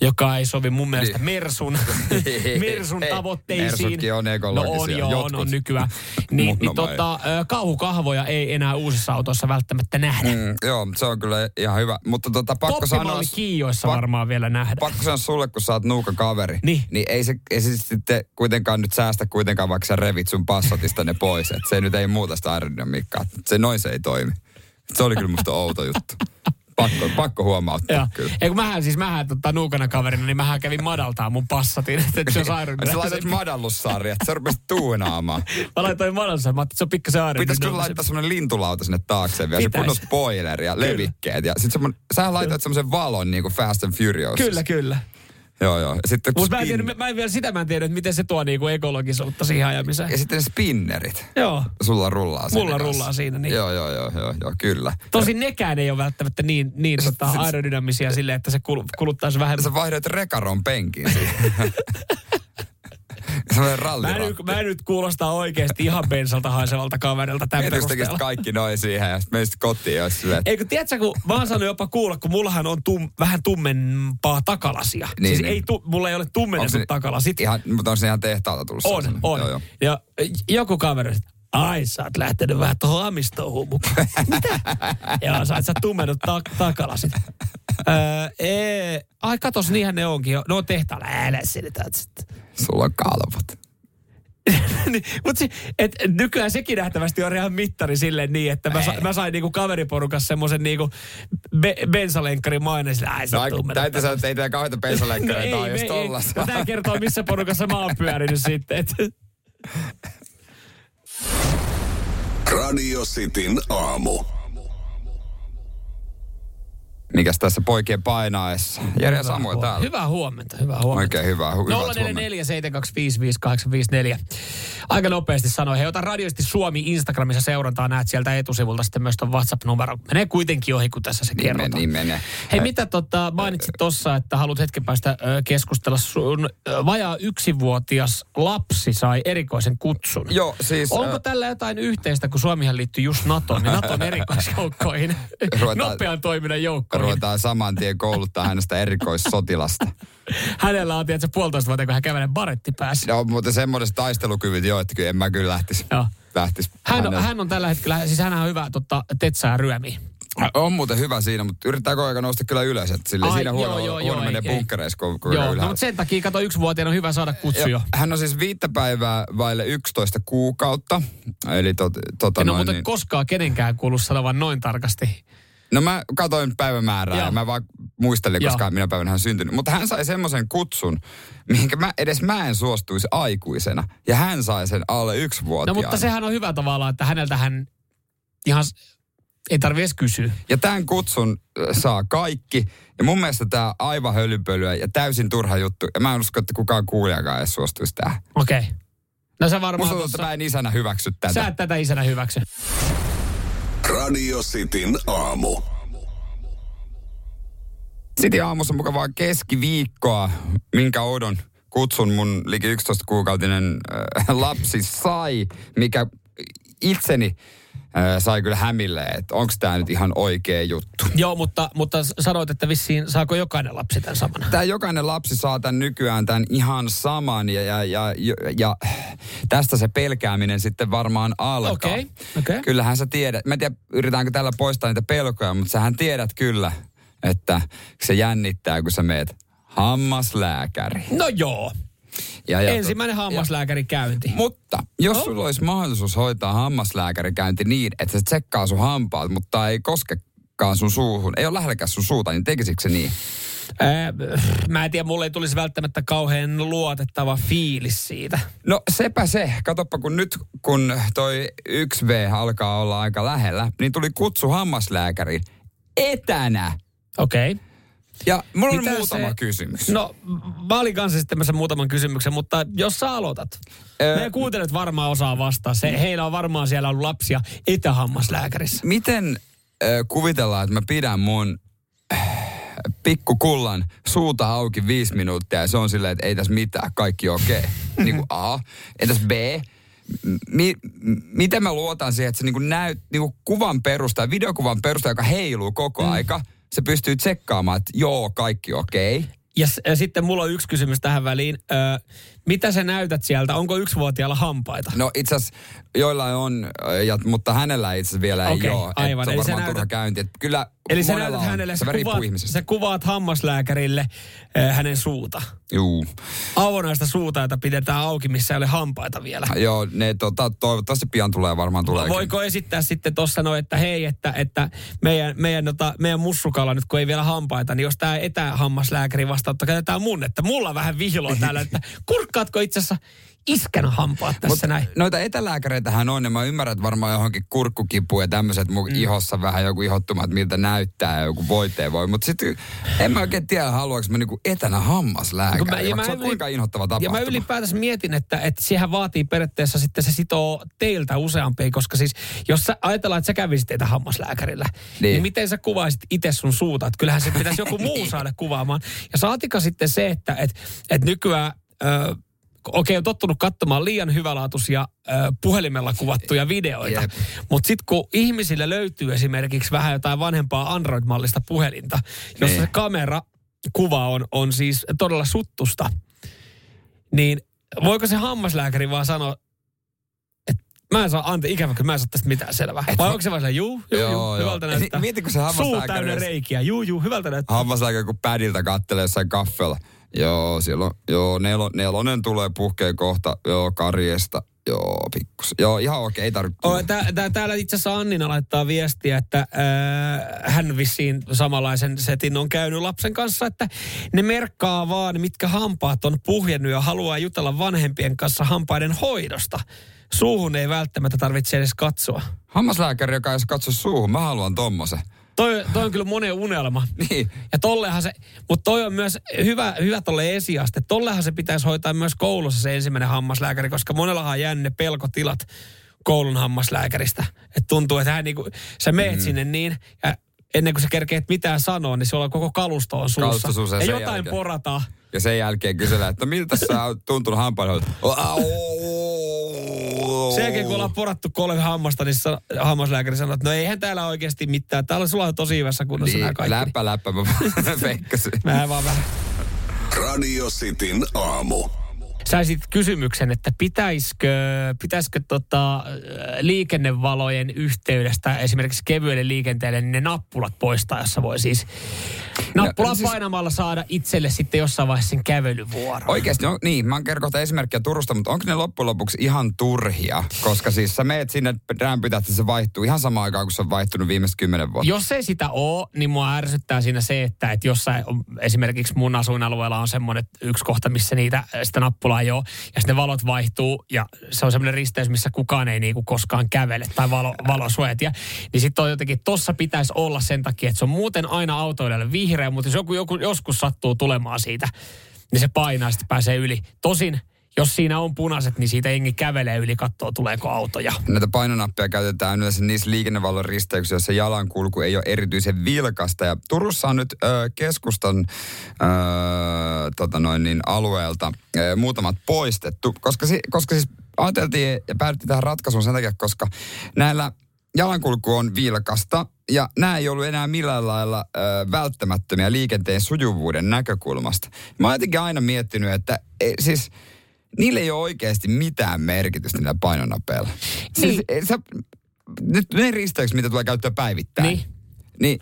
joka ei sovi mun mielestä Niin. Mersun, <laughs> Mersun Ei, tavoitteisiin. Mersutkin on ekologisia, No on joo, on, jotkut. on nykyään. Niin, Mun niin oma tota, ö, kauhukahvoja ei enää uusissa autoissa välttämättä nähdä. Mm. Joo, se on kyllä ihan hyvä. Mutta tota, pakko sanoa... Kiioissa pak- varmaan vielä nähdään. Pakko sanoa sulle, kun sä oot nuuka kaveri, Niin. niin ei se, ei se sitten kuitenkaan nyt säästä kuitenkaan, vaikka sä revit sun passatista ne pois. Et se nyt ei muuta sitä aerodynamiikkaa. Se noin se ei toimi. Se oli kyllä musta outo juttu. Pakko, pakko huomauttaa Joo. kyllä. Ei kun mähän siis, mähän tota, nuukana kaverina, niin mähän kävin madaltaa mun passatin. Että se on Sä aerodynamisempi. laitat madallussarjat, sä rupesit tuunaamaan. Mä laitoin madallussa, mä ajattelin, että se on pikkasen Pitäisikö aerodynamisempi. laittaa semmonen lintulauta sinne taakse vielä, se Pitäis. kunnon spoiler ja levikkeet. Ja sit semmonen, sä laitat semmoisen valon niinku Fast and Furious. Kyllä, kyllä. Joo, joo. Ja sitten kun Mutta mä, en spin- tiedä, mä en vielä sitä mä en tiedä, että miten se tuo niinku ekologisuutta siihen ajamiseen. Ja sitten ne spinnerit. Joo. Sulla rullaa siinä Mulla rullaa siinä, niin. Joo, joo, joo, joo, joo kyllä. Tosin nekään ei ole välttämättä niin, niin tota, aerodynamisia silleen, että se kul- kuluttaisi vähemmän. Sä vaihdoit rekaron penkin siihen. <laughs> Semmoinen Mä nyt, mä nyt kuulosta oikeasti ihan bensalta haisevalta kaverilta tämän Mietin, jos perusteella. kaikki noin siihen ja sitten menisit kotiin silleen, että Eikö, tiedätkö, kun mä oon saanut jopa kuulla, kun mullahan on tum, vähän tummempaa takalasia. Niin, siis niin. Ei, tu, mulla ei ole se takalasit. ihan, mutta on se ihan tehtaalta tullut On, sellainen? on. Joo, joo. Ja joku kaveri, ai sä oot lähtenyt vähän tuohon amistoon mukaan. <laughs> Mitä? Joo, sä oot sä tummennut ta- takalasit. öö, ee, ai katos, niinhän ne onkin jo. No tehtaalla, älä selitä. Sulla on kalvot. <laughs> Niin, Mutta si, et, nykyään sekin nähtävästi on ihan mittari silleen niin, että mä, sa, mä sain niinku kaveriporukassa semmoisen niinku be, bensalenkkarin maine, sillä ai No, aika- täytyy sanoa, että ei tämä kauheita pensalekkareita <laughs> ole, jos tollassa. No, tämä kertoo, missä porukassa mä oon pyörinyt sitten. Et, Radio Cityn aamu. Mikäs tässä poikien painaessa? Jere Samuel täällä. Hyvää huomenta, hyvää huomenta. Oikein hyvä. hu- hyvät huomenta. 0447255854. Aika nopeasti sanoi, hei ota radiosti Suomi Instagramissa seurantaa, näet sieltä etusivulta sitten myös ton WhatsApp-numero. Menee kuitenkin ohi, kun tässä se Niin, kerrotaan. niin menee. Hei, mitä tota, mainitsit tuossa, että haluat hetken päästä keskustella sun vajaa yksivuotias lapsi sai erikoisen kutsun. Joo, siis... Onko ö, tällä jotain yhteistä, kun Suomihan liittyy just NATOon, niin NATOn <laughs> erikoisjoukkoihin, Ruvetaan- nopean toiminnan joukkoihin. Ruvetaan saman tien kouluttaa hänestä erikoissotilasta. Hänellä on, tiedätkö, puolitoista vuotta, kun hän kävelee baretti päässä. Joo, mutta semmoiset taistelukyvyt joo, että kyllä en mä kyllä lähtisi. Joo. lähtisi. Hän on, hän on tällä hetkellä, siis hän on hyvä totta, tetsää ryömiä. On muuten hyvä siinä, mutta yrittää koko ajan nousta kyllä ylös. Että sille Ai, siinä huono, joo, huono joo, menee ei, ei. bunkkereissa koko koko Joo, ajan no, mutta sen takia kato yksivuotiaana on hyvä saada kutsu jo. Hän on siis viittä päivää vaille 11 kuukautta. Eli tot, tota En ole noin, muuten niin, koskaan kenenkään kuullut sanovan noin tarkasti. No mä katoin päivämäärää ja mä vaan muistelin, koska minä päivänä hän on syntynyt. Mutta hän sai semmoisen kutsun, mihinkä mä, edes mä en suostuisi aikuisena. Ja hän sai sen alle yksi No vuotiaana. mutta sehän on hyvä tavallaan, että häneltä hän ihan ei tarvi edes kysyä. Ja tämän kutsun äh, saa kaikki. Ja mun mielestä tämä aivan hölynpölyä ja täysin turha juttu. Ja mä en usko, että kukaan kuulijakaan edes suostuisi tähän. Okei. Okay. No sä varmaan Musta tossa, mä en isänä hyväksy tätä. sä et tätä isänä hyväksy. Radio Cityn aamu. Sitten aamussa mukavaa keskiviikkoa, minkä oudon kutsun mun liki 11-kuukautinen äh, lapsi sai, mikä itseni äh, sai kyllä hämille, että onko tämä nyt ihan oikea juttu. Joo, mutta, mutta sanoit, että vissiin saako jokainen lapsi tämän samana. Tämä jokainen lapsi saa tämän nykyään tämän ihan saman ja, ja, ja, ja, ja tästä se pelkääminen sitten varmaan alkaa. Okei, okei. Kyllähän sä tiedät, mä en tiedä yritetäänkö tällä poistaa niitä pelkoja, mutta sähän tiedät kyllä, että se jännittää, kun sä meet hammaslääkäri. No joo. Ja, ja Ensimmäinen hammaslääkäri käynti. Mutta jos No. sulla olisi mahdollisuus hoitaa hammaslääkärikäynti niin, että se tsekkaa sun hampaat, mutta ei koskekaan sun suuhun, ei ole lähelläkään sun suuta, niin tekisikö se niin? Ää, mä en tiedä, mulle ei tulisi välttämättä kauhean luotettava fiilis siitä. No sepä se. Katoppa, kun nyt kun toi 1V alkaa olla aika lähellä, niin tuli kutsu hammaslääkäriin etänä. Okei. Okay. Ja mulla on Mitä muutama se- kysymys. No, mä olin kanssa sitten muutaman kysymyksen, mutta jos sä aloitat. Ö- Meidän kuuntelijat varmaan osaa vastaa. Se, heillä on varmaan siellä ollut lapsia etähammaslääkärissä. Miten äh, kuvitellaan, että mä pidän mun äh, pikkukullan suuta auki viisi minuuttia ja se on silleen, että ei tässä mitään, kaikki okei. Okay. <laughs> niin kuin A. Entäs B? Mi- miten mä luotan siihen, että se niinku näyt, niinku kuvan perusta, videokuvan perusta, joka heiluu koko mm. aika, se pystyy tsekkaamaan, että joo, kaikki okei. Okay. Ja, s- ja sitten mulla on yksi kysymys tähän väliin. Ö, mitä sä näytät sieltä? Onko yksivuotiaalla hampaita? No itse asiassa joillain on, ja, mutta hänellä itse asiassa vielä Okei, ei ole. että aivan. Se on Eli varmaan turha näytät- käynti. Että kyllä Eli sä näytät on. hänelle, se sä kuvaat, ihmisestä. sä kuvaat hammaslääkärille ö, hänen suuta. Juu. Avonaista suuta, jota pidetään auki, missä ei ole hampaita vielä. Joo, ne tota, toivottavasti pian tulee varmaan tulee. Voiko esittää sitten tuossa no, että hei, että, että meidän, meidän, tota, meidän mussukalla nyt kun ei vielä hampaita, niin jos tämä etähammaslääkäri vastaanotto käytetään mun, että mulla vähän vihloa täällä, että kurkkaatko itse asiassa iskän hampaat tässä Mut näin. Noita etälääkäreitähän on, ja mä ymmärrän, että varmaan johonkin kurkkukipu ja tämmöiset mun mm. ihossa vähän joku ihottuma, että miltä näyttää ja joku voiteen voi. Mutta sitten en mä oikein tiedä, haluanko mä niinku etänä hammaslääkäri, Kun mä- ja vaikka se mä on yli- kuinka inhottava Ja tapahtuma. mä ylipäätänsä mietin, että, että siihen vaatii periaatteessa sitten se sitoo teiltä useampia, koska siis jos sä ajatellaan, että sä kävisit teitä hammaslääkärillä, niin, Niin. miten sä kuvaisit itse sun suuta? Että kyllähän se pitäisi joku muu <laughs> saada kuvaamaan. Ja saatika sitten se, että et, et nykyään... Ö, Okei, on tottunut katsomaan liian hyvälaatuisia ö, puhelimella kuvattuja videoita. Mutta sitten kun ihmisillä löytyy esimerkiksi vähän jotain vanhempaa Android-mallista puhelinta, jossa Niin. se kamera kuva on, on siis todella suttusta, niin voiko se hammaslääkäri vaan sanoa, että mä en saa, ante, ikävä kyllä mä en saa tästä mitään selvää. Vai onko se vaan juu, juu, Joo, juu, joo. hyvältä näyttää. Mieti, kun se Suu hammaslääkäri täynnä olisi- reikiä, juu, juu, hyvältä näyttää. Hammaslääkäri kun pädiltä kattelee jossain kaffella. Joo, siellä on, joo, nelo, nelonen tulee puhkee kohta. Joo, karjesta. Joo, pikkus. Joo, ihan okei, ei tarvitse. Oh, tää, tää, täällä itse asiassa Annina laittaa viestiä, että äh, hän vissiin samanlaisen setin on käynyt lapsen kanssa, että ne merkkaa vaan, mitkä hampaat on puhjennut ja haluaa jutella vanhempien kanssa hampaiden hoidosta. Suuhun ei välttämättä tarvitse edes katsoa. Hammaslääkäri, joka ei katso suuhun, mä haluan tommosen. Toi, toi on kyllä monen unelma. <laughs> Niin. Ja tollehan se, mutta toi on myös hyvä, hyvä tolle esiaste. Tollehan se pitäisi hoitaa myös koulussa se ensimmäinen hammaslääkäri, koska monellahan on jäänyt ne pelkotilat koulun hammaslääkäristä. Että tuntuu, että hän niinku, sä meet mm. sinne niin, ja ennen kuin sä kerkeet mitään sanoa, niin sulla on koko kalusto on suussa. Kalusto suussa ja ja jotain jälkeen. porataan. Ja sen jälkeen kysellään, että no miltä sä oot tuntunut hampaanhoito? Sen jälkeen kun ollaan porattu kolme hammasta, niin sa- hammaslääkäri sanoo, että no eihän täällä oikeasti mitään. Täällä sulla on tosi hyvässä kunnossa nämä Niin, kaikki. läppä, läppä, mä <laughs> veikkasin. Mä vaan vähän Radio Cityn aamu. Saisit kysymyksen, että pitäisikö, pitäisikö tota, liikennevalojen yhteydestä esimerkiksi kevyelle liikenteelle niin ne nappulat poistaa, jossa voi siis nappulaa No, siis- painamalla saada itselle sitten jossain vaiheessa sen kävelyvuoron. Oikeasti, no, niin, mä kerron kohta esimerkkiä Turusta, mutta onko ne loppujen lopuksi ihan turhia? Koska siis sä meet sinne rämpytät, että se vaihtuu ihan samaan aikaan, kun se on vaihtunut viimeiset kymmenen vuotta. Jos ei sitä ole, niin mua ärsyttää siinä se, että, että jossain esimerkiksi mun asuinalueella on semmoinen yksi kohta, missä niitä, sitä nappulaa ole, ja sitten ne valot vaihtuu, ja se on semmoinen risteys, missä kukaan ei niinku koskaan kävele, tai valo, valosuojat. Ja, niin sitten on jotenkin, tossa pitäisi olla sen takia, että se on muuten aina autoilijalle vihreä, mutta jos joku, joku joskus sattuu tulemaan siitä, niin se painaa, sitten pääsee yli. Tosin, jos siinä on punaiset, niin siitä jengi kävelee yli, katsoo tuleeko autoja. Näitä painonappeja käytetään yleensä niissä liikennevalon risteyksissä, joissa jalankulku ei ole erityisen vilkasta. Ja Turussa on nyt ö, keskustan ö, tota noin, niin alueelta ö, muutamat poistettu, koska, si, koska siis ajateltiin ja päädyttiin tähän ratkaisuun sen takia, koska näillä jalankulku on vilkasta ja nämä ei ollut enää millään lailla ö, välttämättömiä liikenteen sujuvuuden näkökulmasta. Mä oon jotenkin aina miettinyt, että e, siis niillä ei ole oikeasti mitään merkitystä niillä painonapeilla. Siis, Niin. sä, nyt ne risteykset, mitä tulee käyttää päivittäin. Niin. Niin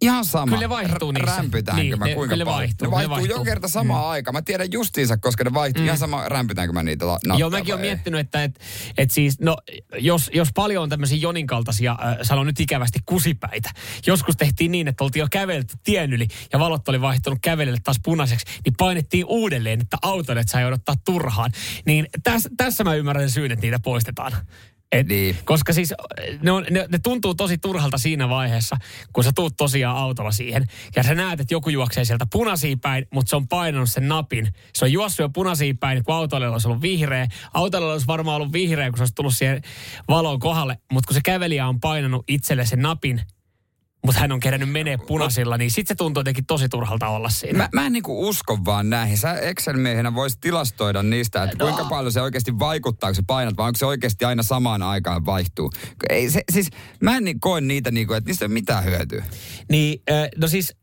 ihan sama. Kyllä ne vaihtuu niissä. Rämpytäänkö Niin, mä ne- kuinka kyllä ne paljon. vaihtuu, ne ne vaihtuu, vaihtuu. joka kerta samaan mm. aikaan. Mä tiedän justiinsa, koska ne vaihtuu. Mm. Ihan sama rämpytäänkö mä niitä la- nappeja Joo, mäkin olen miettinyt, että et, et siis, no, jos, jos paljon on tämmöisiä Jonin kaltaisia, äh, sanon nyt ikävästi, kusipäitä. Joskus tehtiin niin, että oltiin jo kävelty tien yli ja valot oli vaihtunut kävelijälle taas punaiseksi, niin painettiin uudelleen, että autoilijat sai odottaa turhaan. Niin täs, tässä mä ymmärrän syyn, että niitä poistetaan. Et, Niin. Koska siis ne, on, ne, ne tuntuu tosi turhalta siinä vaiheessa, kun sä tuut tosiaan autolla siihen. Ja sä näet, että joku juoksee sieltä punaisiin päin, mutta se on painanut sen napin. Se on juossut jo punaisiin päin, kun autolla olisi ollut vihreä. Autolla olisi varmaan ollut vihreä, kun se olisi tullut siihen valoon kohdalle. Mutta kun se kävelijä on painanut itselle sen napin, mutta hän on kerännyt menee punaisilla, niin sitten se tuntuu jotenkin tosi turhalta olla siinä. Mä, mä en niinku usko vaan näihin. Sä Excel-miehenä voisit tilastoida niistä, että kuinka paljon se oikeasti vaikuttaa, kun sä painat, vai onko se oikeasti aina samaan aikaan vaihtuu. Ei, se, siis mä en niin koe niitä, niinku, että niistä ei ole mitään hyötyä. Niin, no siis,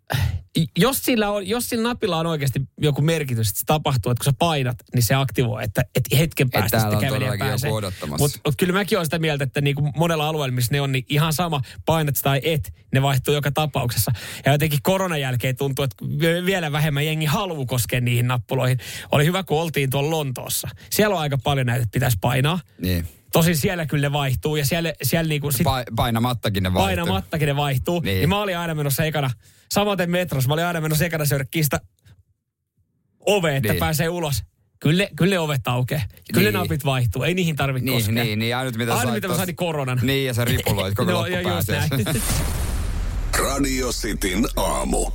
jos sillä, on, jos sillä napilla on oikeasti joku merkitys, että se tapahtuu, että kun sä painat, niin se aktivoi, että, että hetken päästä sitten kävelijä pääsee. Mutta mut kyllä mäkin olen sitä mieltä, että niinku monella alueella, missä ne on, niin ihan sama, painat tai et, ne vaihtuu joka tapauksessa. Ja jotenkin koronan jälkeen tuntuu, että vi- vielä vähemmän jengi haluaa koskea niihin nappuloihin. Oli hyvä, kun oltiin tuolla Lontoossa. Siellä on aika paljon näitä, että pitäisi painaa. Niin. Tosin siellä kyllä ne vaihtuu ja siellä, siellä niinku sit Pa, painamattakin ne vaihtuu. painamattakin ne vaihtuu. Niin. Niin. niin mä olin aina menossa ekana, samaten metros, mä olin aina sörkkiin sitä ove, että Niin. pääsee ulos. Kyllä, ne- kyllä ne ovet aukeaa. Kyllä Niin. ne napit vaihtuu. Ei niihin tarvitse Niin, koskea. niin, niin. Ainut mitä Ainut mitä mä sain, niin koronan. Niin, ja sä ripuloit koko <laughs> No, ja just loppupäässä. näin. <laughs> Radio Cityn aamu.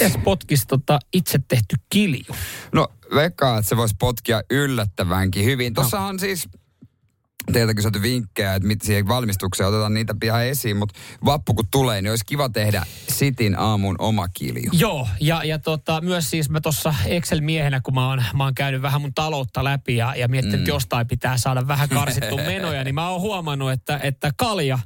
Mites potkis tota itse tehty kilju? No, veikkaa, että se voisi potkia yllättävänkin hyvin. Tuossa on siis teiltä kysytty vinkkejä, että mit siihen valmistukseen otetaan niitä pian esiin, mutta vappu kun tulee, niin olisi kiva tehdä Sitin aamun oma kilju. Joo, ja, ja tota, myös siis mä tuossa Excel-miehenä, kun mä oon, mä oon käynyt vähän mun taloutta läpi ja, ja miettinyt, mm. että jostain pitää saada vähän karsittua menoja, niin mä oon huomannut, että, että kalja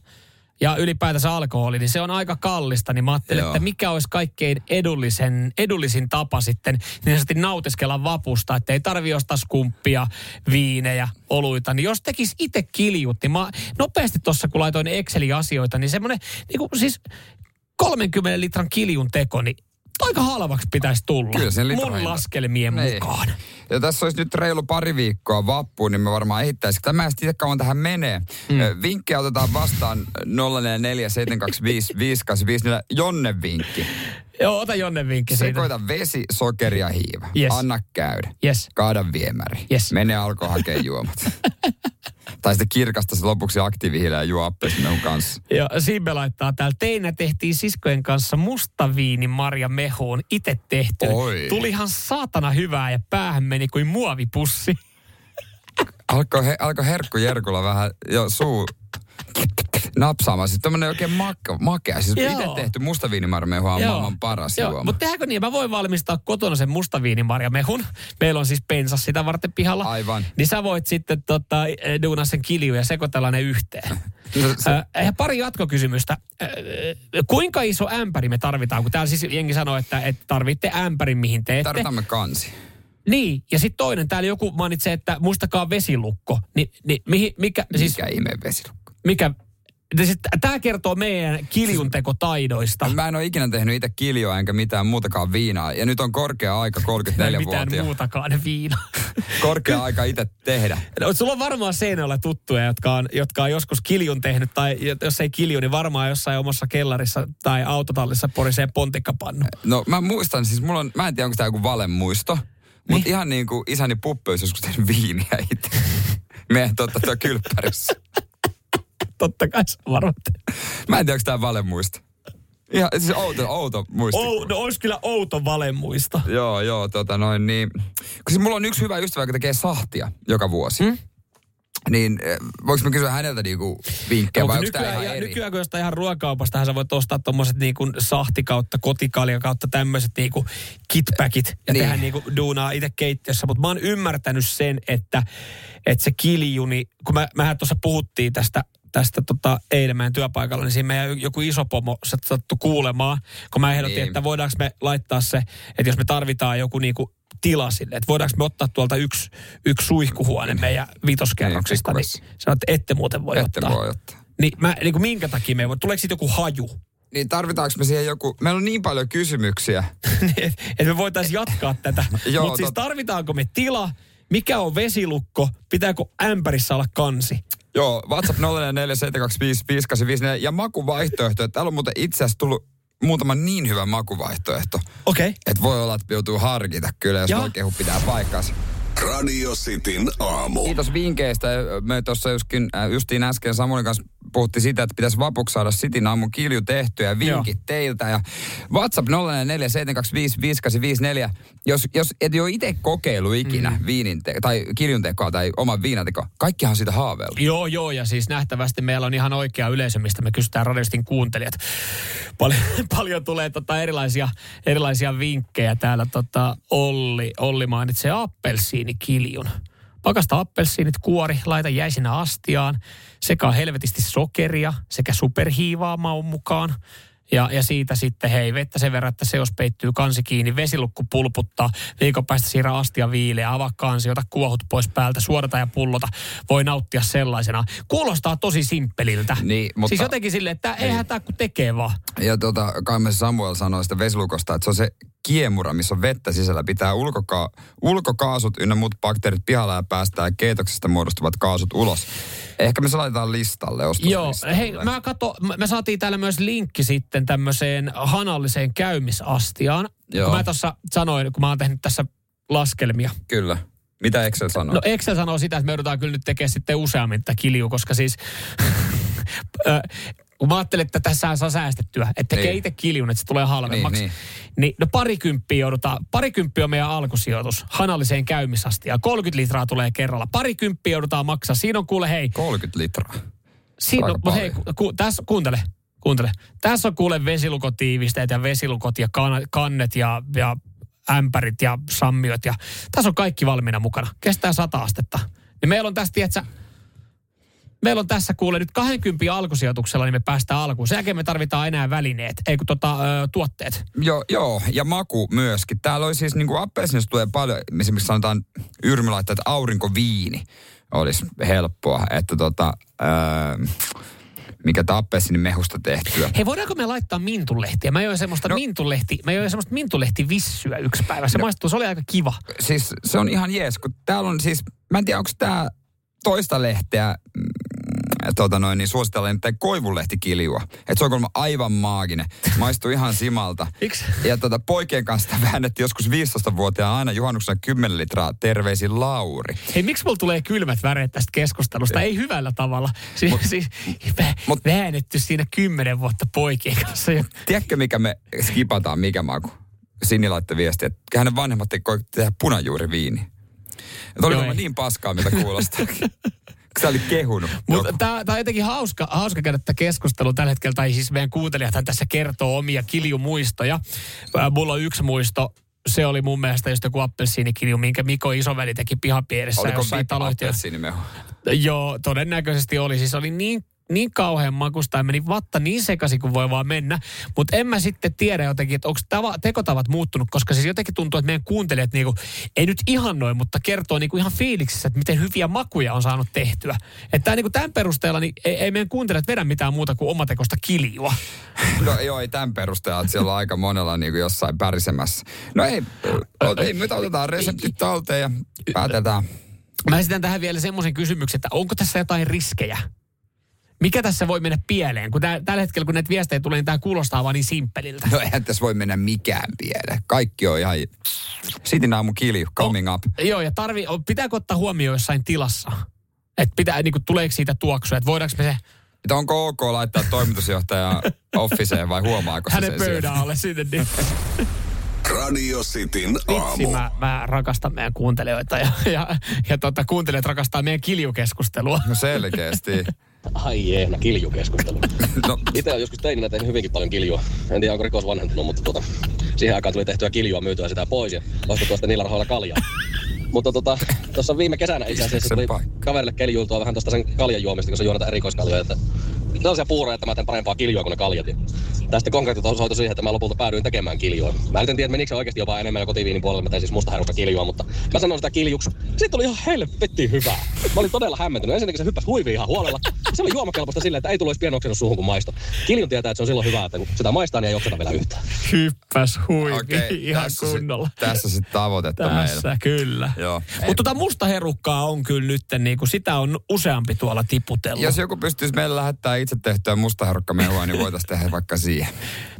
ja ylipäätänsä alkoholi, niin se on aika kallista, niin mä ajattelin, Joo. että mikä olisi kaikkein edullisen, edullisin tapa sitten niin sanotusti nautiskella vapusta, että ei tarvi ostaa skumppia, viinejä, oluita, niin jos tekisi itse kiljut, niin mä nopeasti tuossa kun laitoin Excelin asioita, niin semmoinen, niin kuin siis 30 litran kiljun teko, niin aika halvaksi pitäisi tulla. Kyllä sen Mun laskelmien Niin. mukaan. Ja tässä olisi nyt reilu pari viikkoa vappuun, niin me varmaan ehittäisiin. Tämä en tiedä kauan tähän menee. Mm. Vinkkejä otetaan vastaan 044 725 585. Jonne vinkki. Joo, ota Jonne vinkki siitä. Sekoita vesi, sokeri ja hiiva. Yes. Anna käydä. Yes. Kaada viemäri. Yes. Mene alko hakee juomat. <laughs> tai sitten kirkasta se lopuksi aktiivihillä ja juo appelsinmehun kanssa. Ja Sibbe laittaa täällä, teinä tehtiin siskojen kanssa mustaviini Marja mehuun, itse tehty. Oi. Tulihan saatana hyvää ja päähän meni kuin muovipussi. Alkoi he, alko herkku Jerkulla vähän jo suu napsaamaan. Siis tämmönen oikein mak- makea. Siis Joo. itse tehty mustaviinimarmehua on maailman paras Joo, juoma. mutta tehdäänkö niin? Mä voin valmistaa kotona sen mustaviinimarjamehun. Meillä on siis pensas sitä varten pihalla. Aivan. Niin sä voit sitten tota, eh, duunaa sen kilju ja sekoitella ne yhteen. No, se- Äh, pari jatkokysymystä. Äh, kuinka iso ämpäri me tarvitaan? Kun täällä siis jengi sanoo, että, että tarvitte ämpärin, mihin teette. Tarvitaan kansi. Niin, ja sitten toinen, täällä joku mainitsee, että muistakaa vesilukko. Ni, niin mihin, mikä, siis, Mikä ihmeen vesilukko? mikä, siis tämä kertoo meidän kiljuntekotaidoista. Mä en ole ikinä tehnyt itse kiljoa enkä mitään muutakaan viinaa. Ja nyt on korkea aika mitään 34-vuotia. muutakaan viina. Korkea aika itse tehdä. No, sulla on varmaan seinällä tuttuja, jotka on, jotka on joskus kiljun tehnyt, tai jos ei kilju, niin varmaan jossain omassa kellarissa tai autotallissa porisee pontikkapannu. No mä muistan, siis mulla on, mä en tiedä onko tämä joku valemuisto, mutta Niin. ihan niin kuin isäni puppe olisi joskus tehnyt viiniä itse. <laughs> Meidän totta tuo kylppärissä. <laughs> Totta kai sä varmaan. Mä en tiedä onko tämä valemuisto. Ihan siis outo, outo muisti. Oh, no olisi kyllä outo valemuista. Joo, joo, tota noin niin. Kun siis mulla on yksi hyvä ystävä, joka tekee sahtia joka vuosi. Hmm? Niin eh, voiko mä kysyä häneltä niinku vinkkejä vai Mutta onko nykyään, ihan eri? nykyään, kun jostain ihan ruokakaupasta sä voit ostaa tommoset niinku sahti kautta kotikalja kautta tämmöiset niinku kitpäkit ja Niin. tehdä niinku duunaa itse keittiössä. Mutta mä oon ymmärtänyt sen, että, että se kiljuni, kun mä, mehän tuossa puhuttiin tästä tästä tota, eilen meidän työpaikalla, niin siinä meidän joku iso pomo sattui kuulemaan, kun mä ehdotin, Niin. että voidaanko me laittaa se, että jos me tarvitaan joku niinku tila sille, että voidaanko me ottaa tuolta yksi, yksi suihkuhuone meidän vitoskerroksista, niin, Niin, niin sanoit, että ette muuten voi Ette ottaa. voi ottaa. Niin, mä, niin kuin minkä takia me ei voi? Tuleeko siitä joku haju? Niin tarvitaanko me siihen joku... Meillä on niin paljon kysymyksiä. <laughs> että me voitaisiin jatkaa tätä. <laughs> Mutta siis tarvitaanko me tila? Mikä on vesilukko? Pitääkö ämpärissä olla kansi? Joo, WhatsApp 0447255854 ja makuvaihtoehto. Täällä on muuten itse asiassa tullut muutama niin hyvä makuvaihtoehto, Okei. Okay. että voi olla, että joutuu harkita kyllä, jos kehu pitää paikkansa. Radio Cityn aamu. Kiitos vinkkeistä. Me tuossa justiin, äh, justiin äsken Samuelin kanssa puhuttiin sitä, että pitäisi vapuksi saada Sitin aamun kilju tehtyä ja vinkit Joo. teiltä. Ja WhatsApp 0447255854. Jos, jos et ole itse kokeillut ikinä mm. viinin te- tai kiljun tekoa tai oman viinatekoa, kaikkihan on siitä haaveillut. Joo, joo, ja siis nähtävästi meillä on ihan oikea yleisö, mistä me kysytään radiostin kuuntelijat. Paljon, <laughs> paljon tulee tota erilaisia, erilaisia vinkkejä täällä. Tota Olli, Olli mainitsee appelsiinikiljun. Pakasta appelsiinit kuori, laita jäisinä astiaan, sekä helvetisti sokeria sekä superhiivaa maun mukaan. Ja, ja siitä sitten, hei, vettä sen verran, että se jos peittyy kansi kiinni, vesilukku pulputtaa, viikon päästä siirrä astia viileä, avaa kansi, ota kuohut pois päältä, suodata ja pullota. Voi nauttia sellaisena. Kuulostaa tosi simppeliltä. Niin, mutta- Siis jotenkin silleen, että eihän tämä kun tekee vaan. Ja tota, kai me Samuel sanoi sitä vesilukosta, että se on se kiemura, missä on vettä sisällä. Pitää ulkoka- ulkokaasut ynnä muut bakteerit pihalla ja päästää keitoksesta muodostuvat kaasut ulos. Ehkä me se laitetaan listalle, Joo, hei, mä kato, me- me saatiin täällä myös linkki sitten tämmöiseen hanalliseen käymisastiaan. Joo. Kun mä tuossa sanoin, kun mä oon tehnyt tässä laskelmia. Kyllä. Mitä Excel sanoo? No Excel sanoo sitä, että me joudutaan kyllä nyt tekemään sitten useammin tätä kilju, koska siis... <laughs> kun mä ajattelin, että tässä saa säästettyä, että tekee Niin. itse kiljun, että se tulee halvemmaksi. Niin, Niin, niin. no parikymppiä joudutaan, parikymppiä on meidän alkusijoitus hanalliseen käymisastiaan. 30 litraa tulee kerralla. Parikymppiä joudutaan maksaa. Siinä on kuule, hei, 30 litraa. Siinä on, hei, ku, ku, tässä, kuuntele, kuuntele. Tässä on kuule vesilukotiivisteet ja vesilukot ja kan, kannet ja, ja ämpärit ja sammiot ja tässä on kaikki valmiina mukana. Kestää sata astetta. Niin meillä on tässä, tietsä, meillä on tässä kuule nyt 20 alkusijoituksella, niin me päästään alkuun. Sen jälkeen me tarvitaan enää välineet, ei kun tota, ö, tuotteet. Joo, joo, ja maku myöskin. Täällä oli siis niinku appelsinista tulee paljon, esimerkiksi sanotaan laittaa, että aurinkoviini olisi helppoa. Että tota, öö, mikä tämä appelsinin mehusta tehtyä. Hei, voidaanko me laittaa mintulehtiä? Mä join semmoista No. mintulehti, mä join semmoista mintulehtivissyä yksi päivä. Se no. maistuu, se oli aika kiva. Siis se on ihan jees, kun täällä on siis, mä en tiedä onko tämä toista lehteä, tota noin, niin suositellaan nimittäin koivulehtikiljua. Että se on kuulemma aivan maaginen. Maistuu ihan simalta. <laughs> Ja tota, poikien kanssa väännettiin joskus 15-vuotiaana aina juhannuksena 10 litraa terveisin Lauri. Hei, miksi mulla tulee kylmät väreet tästä keskustelusta? Ei hyvällä tavalla. Siis, mut, siis vä, mut- väännetty siinä kymmenen vuotta poikien kanssa. jo. Tiedätkö mikä me skipataan, mikä maku? Sini laittoi viestiä, että hänen vanhemmat ei tehdä punajuuriviini. Että oli Joo, niin paskaa, mitä kuulostaa. <laughs> Sä olit kehunut. Mutta joku. tämä on jotenkin hauska, hauska käydä tätä keskustelua tällä hetkellä, tai siis meidän kuuntelijathan tässä kertoo omia kiljumuistoja. Mulla on yksi muisto, se oli mun mielestä just joku appelsiinikilju, minkä Miko isoveli teki pihapiirissä Oliko jossain? Joo, todennäköisesti oli. Siis oli niin, niin kauhean makusta ja meni vatta niin sekaisin kuin voi vaan mennä. Mutta en mä sitten tiedä jotenkin, että onko tava, tekotavat muuttunut, koska siis jotenkin tuntuu, että meidän kuuntelijat niinku, ei nyt ihan noin, mutta kertoo niinku ihan fiiliksissä, että miten hyviä makuja on saanut tehtyä. Että niinku tämän perusteella niin ei, ei meidän kuuntelijat vedä mitään muuta kuin omatekosta kiljua. No joo, ei tämän perusteella, että siellä on aika monella niin kuin jossain pärisemässä. No ei, ei nyt otetaan reseptit talteen ja päätetään. Mä esitän tähän vielä semmoisen kysymyksen, että onko tässä jotain riskejä? Mikä tässä voi mennä pieleen? Kun tää, tällä hetkellä, kun näitä viestejä tulee, niin tämä kuulostaa vaan niin simppeliltä. No eihän tässä voi mennä mikään pieleen. Kaikki on ihan... Sitin aamu kilju, coming up. Joo, ja tarvi, pitääkö ottaa huomioon jossain tilassa? Että pitää, niin kuin, tuleeko siitä tuoksua, että voidaanko me se Että onko ok laittaa toimitusjohtaja <laughs> officeen vai huomaako se hänen sen pöydän alle sinne, niin Radio Cityn vitsi, aamu. mä, mä rakastan meidän kuuntelijoita ja, ja, ja tota, kuuntelijat rakastaa meidän kiljukeskustelua. No selkeästi. <laughs> Ai jeena, kiljukeskustelu. <laughs> No, Itse olen joskus teininä tehnyt hyvinkin paljon kiljua. En tiedä, onko rikos vanhentunut, mutta tota, siihen aikaan tuli tehtyä kiljua myytyä sitä pois ja ostettua sitten niillä rahoilla kaljaa. <laughs> Mutta tota, tuossa viime kesänä itse asiassa tuli kaverille keljuiltua vähän tuosta sen kaljan juomista, kun se juonata erikoiskaljoja. Että sellaisia puuroja, että mä teen parempaa kiljua kuin ne kaljat. Ja tästä konkreettisesti osoitu siihen, että mä lopulta päädyin tekemään kiljua. Mä en tiedä, menikö se oikeasti jopa enemmän jo kotiviinin puolelle. Mä tein siis musta herukka kiljua, mutta mä sanoin sitä kiljuksi. Siitä oli ihan helvetti hyvää. Mä olin todella hämmentynyt. Ensinnäkin se hyppäsi huiviin ihan huolella. Se oli juomakelpoista silleen, että ei tulisi pieni oksennus suuhun kun maisto. Kiljun tietää, että se on silloin hyvää, että kun sitä maistaa, niin ei okseta vielä yhtään. Hyppäs huivi okei. ihan tässä kunnolla. Sit, tässä sitten tavoitetta Tässä, meillä. kyllä. Joo. Mutta tota musta herukkaa on kyllä nyt, niin kuin sitä on useampi tuolla tiputellut. Jos joku pystyisi meille lähettää itse tehtyä mustaherukkamehua, niin voitaisiin tehdä vaikka siihen.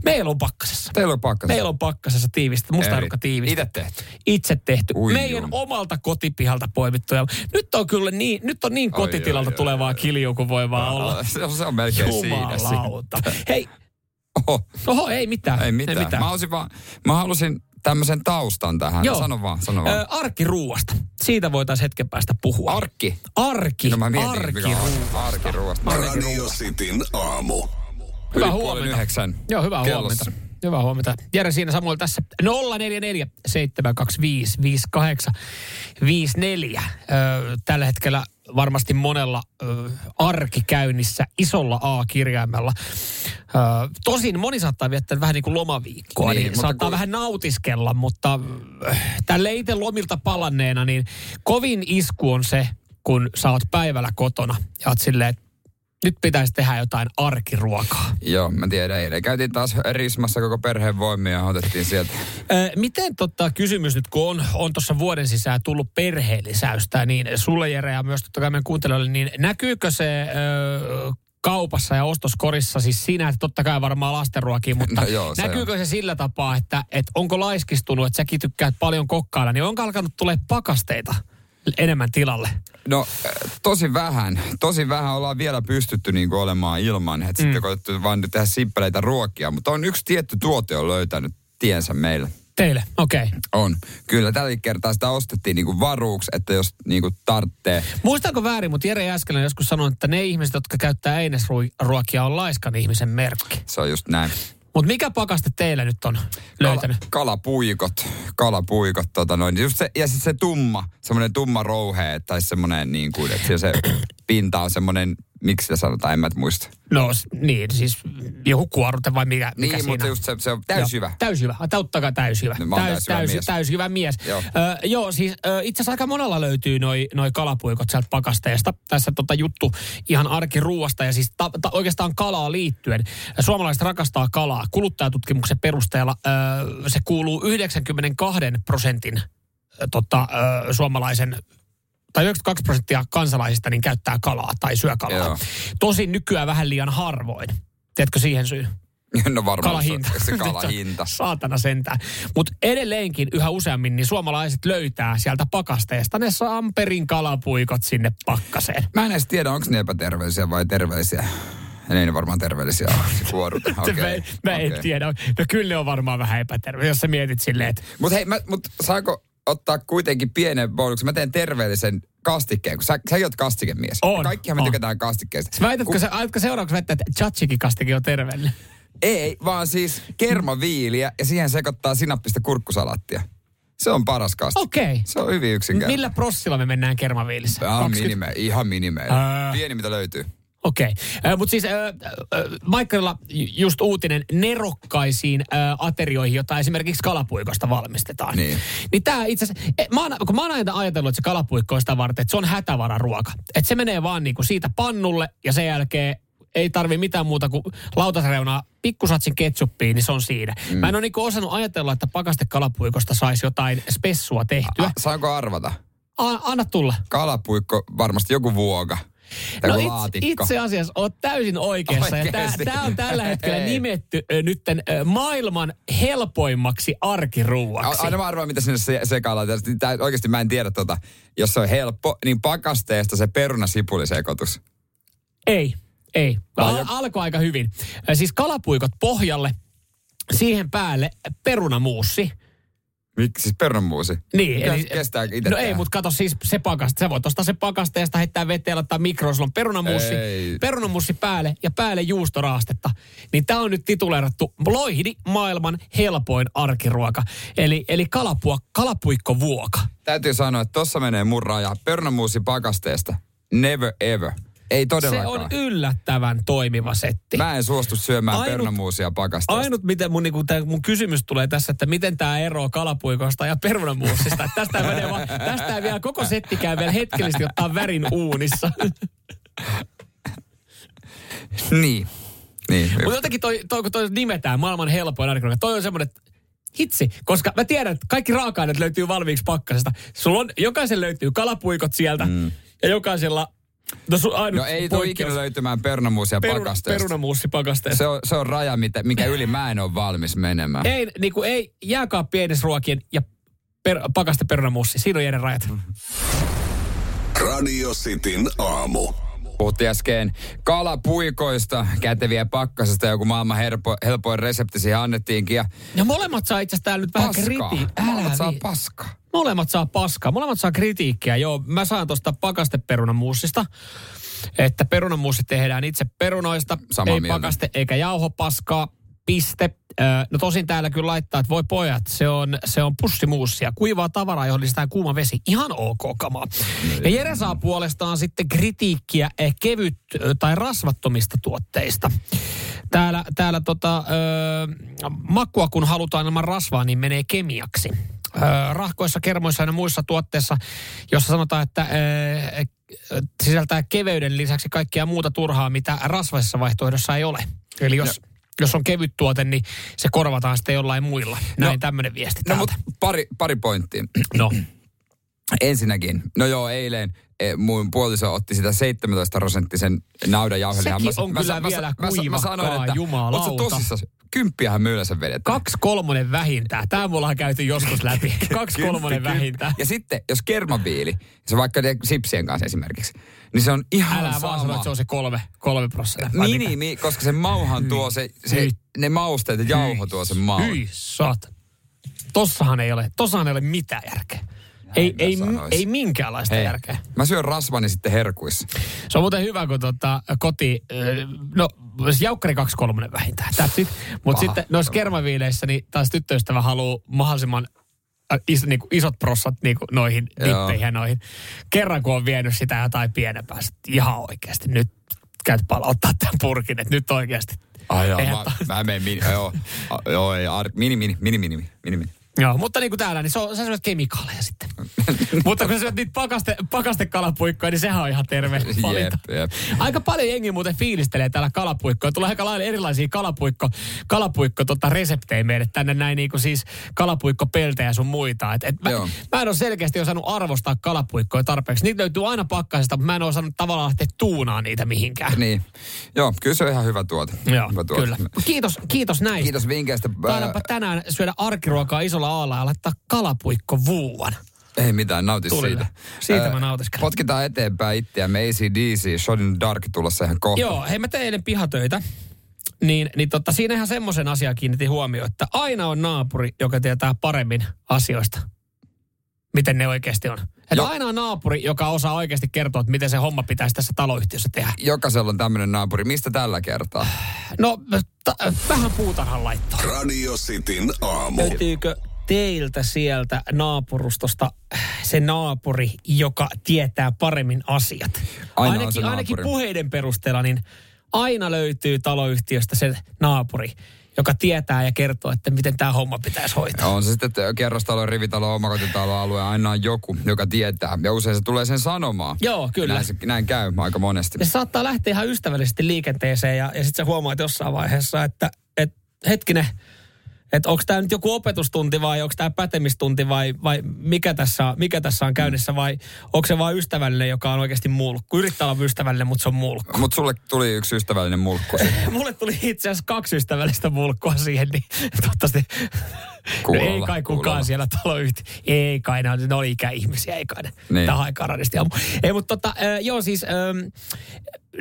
Meillä on pakkasessa. Teillä on pakka. Meillä on pakkasessa tiivistä, musta herukka tiivistä. Itse tehty. Itse tehty. Ui Meidän jum. omalta kotipihalta poimittu. Ja nyt on kyllä niin, nyt on niin kotitilalta oi, oi, tulevaa oi. kiljua kuin voi vaan olla. Se on, se on melkein siinä. Jumalauta. Hei, Oho, oho, ei mitään. ei mitään. Mä, halusin vaan, mä halusin tämmöisen taustan tähän. Joo. Sano vaan, sano vaan. Ö, arkiruuasta. Siitä voitaisiin hetken päästä puhua. Arki. Arki. No mä mietin, Arkiruuasta. arkiruoasta. Radio Cityn aamu. Hyvää Yli puoli huomenta. yhdeksän. Joo, hyvää kellossa. huomenta. Hyvää huomenta. Jere siinä Samuel tässä 044 725 5854. Ö, tällä hetkellä varmasti monella ö, arki käynnissä isolla A-kirjaimella. Ö, tosin moni saattaa viettää vähän niin kuin lomaviikkoa, niin, Niin, saattaa kun- vähän nautiskella, mutta tälle itse lomilta palanneena, niin kovin isku on se, kun sä oot päivällä kotona ja oot silleen, että nyt pitäisi tehdä jotain arkiruokaa. Joo, mä tiedän. Eilen käytiin taas rismassa koko perheen voimia ja otettiin sieltä. Ö, miten totta kysymys nyt, kun on, on tuossa vuoden sisään tullut perheellisäystä, niin sulle Jere ja myös totta kai meidän kuuntelijoille, niin näkyykö se ö, kaupassa ja ostoskorissa, siis siinä, että totta kai varmaan lastenruokia, <laughs> mutta No joo, se näkyykö se sillä tapaa, että, että onko laiskistunut, että säkin tykkäät paljon kokkailla, niin onko alkanut tulee pakasteita enemmän tilalle? No äh, tosi vähän. Tosi vähän ollaan vielä pystytty niinku olemaan ilman. Että mm. sitten koettu vaan tehdä simppeleitä ruokia. Mutta on yksi tietty tuote on löytänyt tiensä meillä. Teille, okei. Okay. On. Kyllä tällä kertaa sitä ostettiin niinku varuuksi, että jos niinku tarttee. Muistanko väärin, mutta Jere Jääskelän joskus sanoi, että ne ihmiset, jotka käyttää einesruokia, on laiskan ihmisen merkki. Se on just näin. Mutta mikä pakaste teillä nyt on löytänyt? Kala, kalapuikot. Kalapuikot, tota noin. Just se, ja sitten se tumma, semmoinen tumma rouhe, tai semmoinen niin kuin, että se pinta on semmoinen, miksi sitä sanotaan, en mä muista. No niin, siis joku kuorute vai mikä, mikä Niin, siinä? mutta just se, se on täysjyvä. Täysjyvä. Ah, Totta kai täysjyvä. No, Täys, täysjyvä täys, mies. täysjyvä mies. Joo. Ö, joo, siis ö, itse asiassa aika monella löytyy noi, noi kalapuikot sieltä pakasteesta. Tässä tota juttu ihan arkiruuasta ja siis ta, ta, oikeastaan kalaa liittyen. Suomalaiset rakastaa kalaa. Kuluttajatutkimuksen perusteella ö, se kuuluu 92 prosentin tota, ö, suomalaisen tai 92 prosenttia kansalaisista niin käyttää kalaa tai syö kalaa. Joo. Tosin nykyään vähän liian harvoin. Tiedätkö siihen syyn? No varmaan Kalahinta. se, kalahinta. <laughs> Saatana sentään. Mutta edelleenkin yhä useammin niin suomalaiset löytää sieltä pakasteesta ne Samperin kalapuikot sinne pakkaseen. Mä en edes tiedä, onko ne epäterveellisiä vai terveellisiä. Ja ne ei ne varmaan terveellisiä kuorute. <laughs> Okay. Mä, mä en okei. tiedä. No kyllä ne on varmaan vähän epäterve, jos sä mietit silleen, että Mut hei, mä, mut saako, ottaa kuitenkin pienen bonuksen. Mä teen terveellisen kastikkeen, kun sä, säkin oot kastikemies. On, Kaikkihan me on. tykätään kastikkeesta. Väitätkö, se, aiotko seuraavaksi väittää, että Chachikin kastikin on terveellinen? Ei, vaan siis kermaviiliä ja siihen sekoittaa sinappista kurkkusalattia. Se on paras kastike. Okei. Se on hyvin yksinkertainen. Millä prossilla me mennään kermaviilissä? 20? minime, ihan minime. Ää. Pieni mitä löytyy. Okei, okay. mutta siis äh, äh, Michaelilla just uutinen nerokkaisiin äh, aterioihin, jota esimerkiksi kalapuikosta valmistetaan. Niin. Niin tää itse asiassa, mä oon, kun mä oon aina ajatellut, että se kalapuikko on sitä varten, että se on hätävararuoka. Että se menee vaan niinku siitä pannulle ja sen jälkeen ei tarvi mitään muuta kuin lautasreunaa pikkusatsin ketsuppiin, niin se on siinä. Mm. Mä en ole niinku osannut ajatella, että pakastekalapuikosta saisi jotain spessua tehtyä. A, saanko arvata? A, anna tulla. Kalapuikko, varmasti joku vuoga. No itse, laatikko. itse asiassa oot täysin oikeassa. Tämä on tällä hetkellä nimetty ö, maailman helpoimmaksi arkiruuaksi. Aina mä arvaan, mitä sinne se, sekaillaan. Tää, oikeasti mä en tiedä tota. Jos se on helppo, niin pakasteesta se perunasipulisekoitus. Ei, ei. Al- alkoi aika hyvin. Siis kalapuikot pohjalle, siihen päälle perunamuussi. Miksi siis perunamuusi? Niin, Kes- kestää itse No ei, mutta kato siis se pakaste. Sä voit ostaa se pakasteesta, heittää veteen, laittaa mikroon, sulla on perunamussi, Ei. perunamussi päälle ja päälle juustoraastetta. Niin tää on nyt tituleerattu Loihdi maailman helpoin arkiruoka. Eli, eli kalapua, kalapuikkovuoka. Täytyy sanoa, että tossa menee mun raja. Perunamuusi pakasteesta. Never ever. Ei Se todellakaan. on yllättävän toimiva setti. Mä en suostu syömään Ainut- perunamuusia pakasteesta. Ainut, miten mun, niinku, tää, mun kysymys tulee tässä, että miten tämä eroaa kalapuikosta ja perunamuussista. Että Tästä, ei menee vaan, tästä ei vielä koko setti käy vielä hetkellisesti ottaa värin uunissa. <laughs> Niin. Niin. Mutta jotenkin toi, toi, kun toi nimetään maailman helpoin arkiruoka, toi on semmoinen, hitsi, koska mä tiedän, että kaikki raaka-aineet löytyy valmiiksi pakkasesta. Sulla on, jokaisen löytyy kalapuikot sieltä mm. ja jokaisella, no, ainut No ei tule ikinä löytymään perunamuusia perun- pakasteesta. perunamuussi pakasteesta. Se on, se on raja, mitä, mikä yli mä en ole valmis menemään. Ei, niin kuin ei jääkaappi ruokien ja per, pakaste perunamussi. Siinä on eri rajat. Radio Cityn aamu. Puhuttiin äsken kalapuikoista, käteviä pakkasesta, joku maailman helpo, helpoin resepti siihen annettiinkin. Ja Ja molemmat saa itse asiassa täällä nyt vähän kritiikkiä. Molemmat saa paskaa. Molemmat saa paskaa. Molemmat saa kritiikkiä. Joo, mä saan tuosta pakasteperunamuussista. Että perunamuussi tehdään itse perunoista. Samaa ei mieltä. pakaste eikä jauhopaskaa. Piste. No tosin täällä kyllä laittaa, että voi pojat, se on, se on pussimuussia. Kuivaa tavaraa, johon lisätään kuuma vesi. Ihan ok kamaa. Ja Jere saa puolestaan sitten kritiikkiä eh, kevyt tai rasvattomista tuotteista. Täällä, täällä tota, ö, makua kun halutaan ilman rasvaa, niin menee kemiaksi. Ö, rahkoissa, kermoissa ja muissa tuotteissa, jossa sanotaan, että ö, sisältää keveyden lisäksi kaikkea muuta turhaa, mitä rasvaisessa vaihtoehdossa ei ole. Eli jos, jos on kevyt tuote, niin se korvataan sitten jollain muilla. Näin No- tämmöinen viesti No mutta pari, pari pointtia. No. Ensinnäkin, no joo, eilen eh, mun puoliso otti sitä 17 prosenttisen naudan jauhelihaa. Sekin on kyllä vielä kuivakkaa, jumalauta. Ootko tosissas? Kymppiähän me yleensä vedetään. Kaksi kolmonen vähintään. Tämä me ollaan käyty joskus läpi. Kaksi kolmonen vähintään. Ja sitten, jos kermaviili, se vaikka sipsien kanssa esimerkiksi, niin se on ihan Älä sama. vaan sano, että se on se kolme, kolme prosenttia. Niin, niin, niin, koska se mauhan tuo se, se Hyi. ne mausteet ja jauho tuo sen maun. Hyi, saat. Tossahan ei ole, tossahan ei ole mitään järkeä. Ei, ei, ei minkäänlaista Hei, järkeä. mä syön rasvani sitten herkuissa. Se on muuten hyvä, kun tota, koti, no jaukkari kaksi kolmonen vähintään. That's it. Mutta Paha. sitten noissa kermaviileissä, niin taas tyttöystävä haluaa mahdollisimman is, niin kuin isot prossat niin kuin noihin Joo. dippeihin ja noihin. Kerran kun on vienyt sitä jotain pienempää, sit ihan oikeasti nyt käyt palauttaa tämän purkin, että nyt oikeasti. Ai joo, mä, mä menen mini, joo, joo, ei, ar, mini, mini, mini, mini, mini, mini. Joo, mutta niin kuin täällä, niin se on, sä syöt kemikaaleja sitten. <laughs> mutta kun sä syöt niitä pakaste, pakastekalapuikkoja, niin sehän on ihan terve valinta. Jep, jep. Aika paljon jengi muuten fiilistelee täällä kalapuikkoja. Tulee aika lailla erilaisia kalapuikko, kalapuikko tota reseptejä meille tänne näin niin kuin siis kalapuikkopeltejä ja sun muita. Et, et mä, Joo. mä, en ole selkeästi osannut arvostaa kalapuikkoja tarpeeksi. Niitä löytyy aina pakkasesta, mutta mä en ole osannut tavallaan lähteä tuunaa niitä mihinkään. Niin. Joo, kyllä se on ihan hyvä tuote. Joo, hyvä tuote. kyllä. Kiitos, kiitos näistä. Kiitos vinkkeistä. Taidaanpa tänään syödä arkiruokaa isolla aalla ja laittaa kalapuikko vuuan. Ei mitään, nauti Tulille. siitä. Siitä Ö, mä nautiskelen. Potkitaan eteenpäin itseämme. ACDC, Shot in Dark tulossa ihan kohta. Joo, hei mä teen eilen pihatöitä. Niin, niin totta, siinä ihan semmoisen asian kiinnitin huomioon, että aina on naapuri, joka tietää paremmin asioista miten ne oikeasti on. Että Joo. aina on naapuri, joka osaa oikeasti kertoa, että miten se homma pitäisi tässä taloyhtiössä tehdä. Jokaisella on tämmöinen naapuri. Mistä tällä kertaa? No, ta- vähän puutarhan laittoa. Radio Cityn aamu. Löytyykö teiltä sieltä naapurustosta se naapuri, joka tietää paremmin asiat? Aina ainakin, ainakin puheiden perusteella, niin aina löytyy taloyhtiöstä se naapuri, joka tietää ja kertoo, että miten tämä homma pitäisi hoitaa. On se sitten että kerrostalo, rivitalo, omakotitalo, alue, aina on joku, joka tietää. Ja usein se tulee sen sanomaan. Joo, kyllä. Näin, se, näin käy aika monesti. Ja se saattaa lähteä ihan ystävällisesti liikenteeseen ja, ja sitten sä huomaat jossain vaiheessa, että et, hetkinen, että onko tämä nyt joku opetustunti vai onko tämä pätemistunti vai, vai mikä, tässä, mikä tässä on käynnissä vai onko se vain ystävällinen, joka on oikeasti mulkku. Yrittää olla ystävällinen, mutta se on mulkku. Mutta sulle tuli yksi ystävällinen mulkku. <laughs> Mulle tuli itse asiassa kaksi ystävällistä mulkkua siihen, niin toivottavasti <laughs> no Kuulolla, ei kai kukaan kuulolla. siellä taloyhtiö. Ei kai, ne oli ikäihmisiä, ei kai ne. Niin. Tähän aikaan radisti ammu. Ei, mutta tota, joo siis, ähm,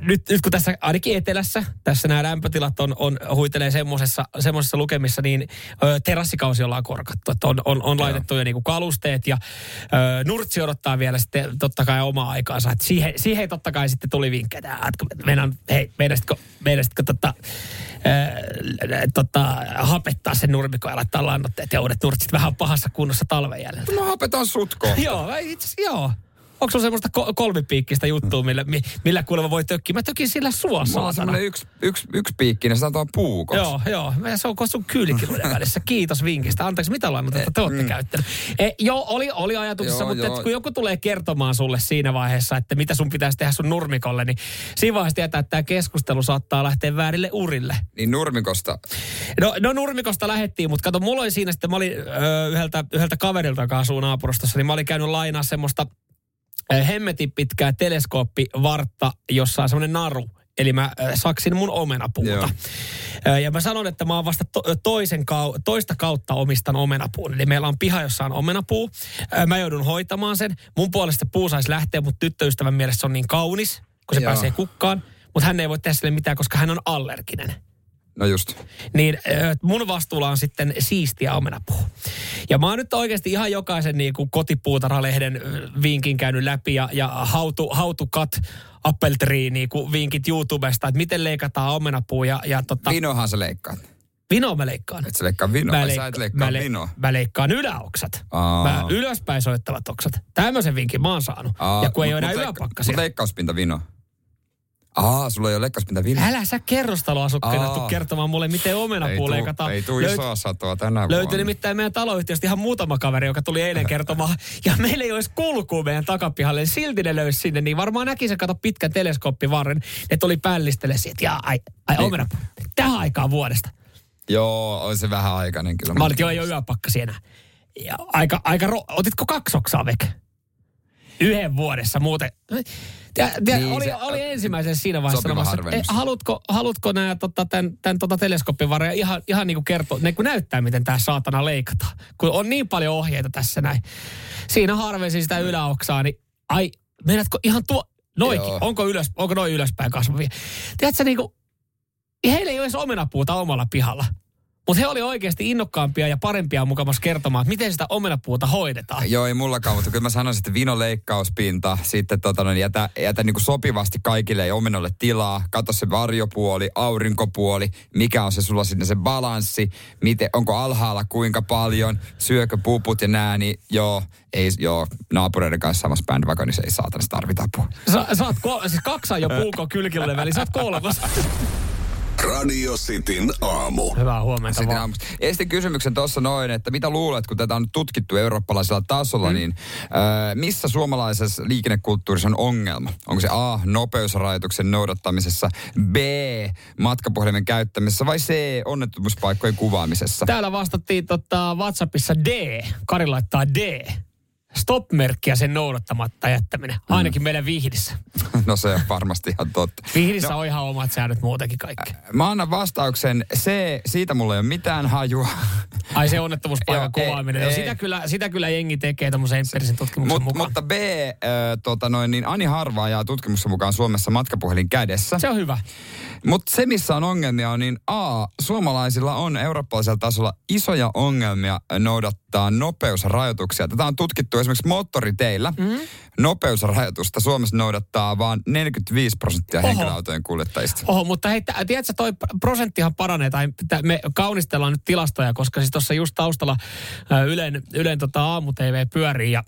nyt, nyt kun tässä ainakin etelässä, tässä nämä lämpötilat on, on huitelee semmoisessa, semmoisessa lukemissa, niin ö, terassikausi ollaan korkattu. Että on, on, on laitettu jo niinku kalusteet ja ö, Nurtsi odottaa vielä sitten totta kai omaa aikaansa. Et siihen, siihen totta kai sitten tuli vinkkejä. että Meidän, hei, meidäsitkö, meidäsitkö tota, ö, tota, hapettaa sen nurmikon ja laittaa ja uudet nurtsit vähän pahassa kunnossa talven jäljellä. No hapetan sut kohta. Joo, itse joo. Onko sulla semmoista ko- kolmipiikkistä juttua, millä, mi- millä kuulemma voi tökkiä? Mä tökin sillä sua, Mulla on saatana. semmoinen yksi, yksi, yksi piikkinen, se on puukos. Joo, joo. Ja Se on sun kyylikiluiden <laughs> välissä. Kiitos vinkistä. Anteeksi, mitä lannotetta te olette käyttänyt? E, joo, oli, oli ajatuksessa, Joo, mutta joo. Et, kun joku tulee kertomaan sulle siinä vaiheessa, että mitä sun pitäisi tehdä sun nurmikolle, niin siinä vaiheessa tietää, että tämä keskustelu saattaa lähteä väärille urille. Niin nurmikosta. No, no nurmikosta lähettiin, mutta kato, mulla oli siinä sitten, mä olin ö, yhdeltä, yhdeltä kaverilta, joka asuu naapurustossa, niin mä olin käynyt lainaa semmoista hemmetin pitkää teleskooppivartta, jossa on semmoinen naru. Eli mä ö, saksin mun omenapuuta. Joo. Ö, Ja mä sanon, että mä oon vasta to, toisen kau, toista kautta omistan omenapuun. Eli meillä on piha, jossa on omenapuu. Mä joudun hoitamaan sen. Mun puolesta puu saisi lähteä, mutta tyttöystävän mielestä se on niin kaunis, kun se Joo. pääsee kukkaan. Mutta hän ei voi tehdä sille mitään, koska hän on allerginen No just. niin mun vastuulla on sitten siistiä omenapuu. Ja mä oon nyt oikeasti ihan jokaisen niin kuin kotipuutarhalehden vinkin käynyt läpi ja, ja how, to, how to cut apple tree niin kuin vinkit YouTubesta, että miten leikataan omenapuu ja, ja tota, Vinohan sä leikkaat. vinoa mä leikkaan. Et sä leikkaa vinoa, Mä, vai sä leikka- et leikkaa mä, le- vinoa. mä leikkaan yläoksat. Aa. Mä ylöspäin soittavat oksat. Tämmöisen vinkin mä oon saanut. Aa, ja kun ei mut- ole enää leikka- yläpakkasia. Mut leikkauspinta vino. Aa, sulla ei ole leikkauspinta vino. Älä sä kerrostaloasukkeena Aa. tuu kertomaan mulle, miten omenapuu leikataan. Ei tuu Löyt- isoa satoa tänä Löytyi vuonna. nimittäin meidän taloyhtiöstä ihan muutama kaveri, joka tuli eilen <laughs> kertomaan. Ja meillä ei olisi kulkua meidän takapihalle. Silti ne löysi sinne, niin varmaan näki se kato pitkän teleskooppivarren. että oli pällistele siitä. Ja ai, ai Niin. omena, tähän aikaan vuodesta. Joo, on se vähän aikainen kyllä. Mä olin, ole yöpakkasi enää. Ja aika, aika ro- Otitko kaksi oksaa veke? Yhden vuodessa muuten. Tiedä, tiedä, Niin, oli, se- oli ensimmäisen siinä vaiheessa sanomassa, että eh, haluatko, haluatko nämä, tota, tämän, tämän tota teleskooppivarja ihan, ihan niin kuin kertoa, ne kun näyttää, miten tämä saatana leikataan. Kun on niin paljon ohjeita tässä näin. Siinä harvensin sitä yläoksaa, niin ai, meinaatko ihan tuo, noikin, Joo. onko, ylös, onko noin ylöspäin kasvavia? Tiedätkö, niin kuin, heillä ei ole edes omenapuuta omalla pihalla. Mutta he oli oikeasti innokkaampia ja parempia mukamassa kertomaan, että miten sitä omenapuuta hoidetaan. Joo, ei mullakaan, mutta kyllä mä sanoisin, että vino leikkauspinta, sitten tota, no, jätä, jätä niin kuin sopivasti kaikille ja omenolle tilaa, katso se varjopuoli, aurinkopuoli, mikä on se sulla sinne se balanssi, miten, onko alhaalla kuinka paljon, syökö puput ja nää, niin joo, ei, joo, naapureiden kanssa samassa bandwagonissa ei saatana tarvita apua. Sä, sä oot kol- siis kaksa jo puukon kylkiluiden väliin, sä oot kolmas. <laughs> Radio Cityn aamu. Hyvää huomenta Sitten vaan. Estin kysymyksen tuossa noin, että mitä luulet, kun tätä on nyt tutkittu eurooppalaisella tasolla, mm. niin äh, missä suomalaisessa liikennekulttuurissa on ongelma? Onko se A, nopeusrajoituksen noudattamisessa, B, matkapuhelimen käyttämisessä vai C, onnettomuuspaikkojen kuvaamisessa? Täällä vastattiin tota WhatsAppissa D. Kari laittaa D. Stop-merkkiä sen noudattamatta jättäminen. Ainakin meidän vihdissä. <laughs> No se on varmasti ihan totta. Vihdissä on ihan omat säännöt muutenkin kaikki. Mä annan vastauksen C, siitä mulla ei ole mitään hajua. Ai se onnettomuuspaikan kuvaaminen. No, ei. sitä, kyllä, sitä kyllä jengi tekee tämmöisen empiirisen tutkimuksen Mut, mukaan. mutta B, äh, tota noin, niin Ani harva ajaa tutkimuksen mukaan Suomessa matkapuhelin kädessä. Se on hyvä. Mutta se, missä on ongelmia, on niin A, suomalaisilla on eurooppalaisella tasolla isoja ongelmia noudattaa nopeusrajoituksia. Tätä on tutkittu esimerkiksi moottoriteillä. Mm. Nopeusrajoitusta Suomessa noudattaa vain 45 prosenttia Oho. henkilöautojen kuljettajista. Oho, mutta hei, tiedätkö, toi prosenttihan paranee, tai me kaunistellaan nyt tilastoja, koska siis tuossa just taustalla Ylen, Ylen tota aamu-tv pyörii, ja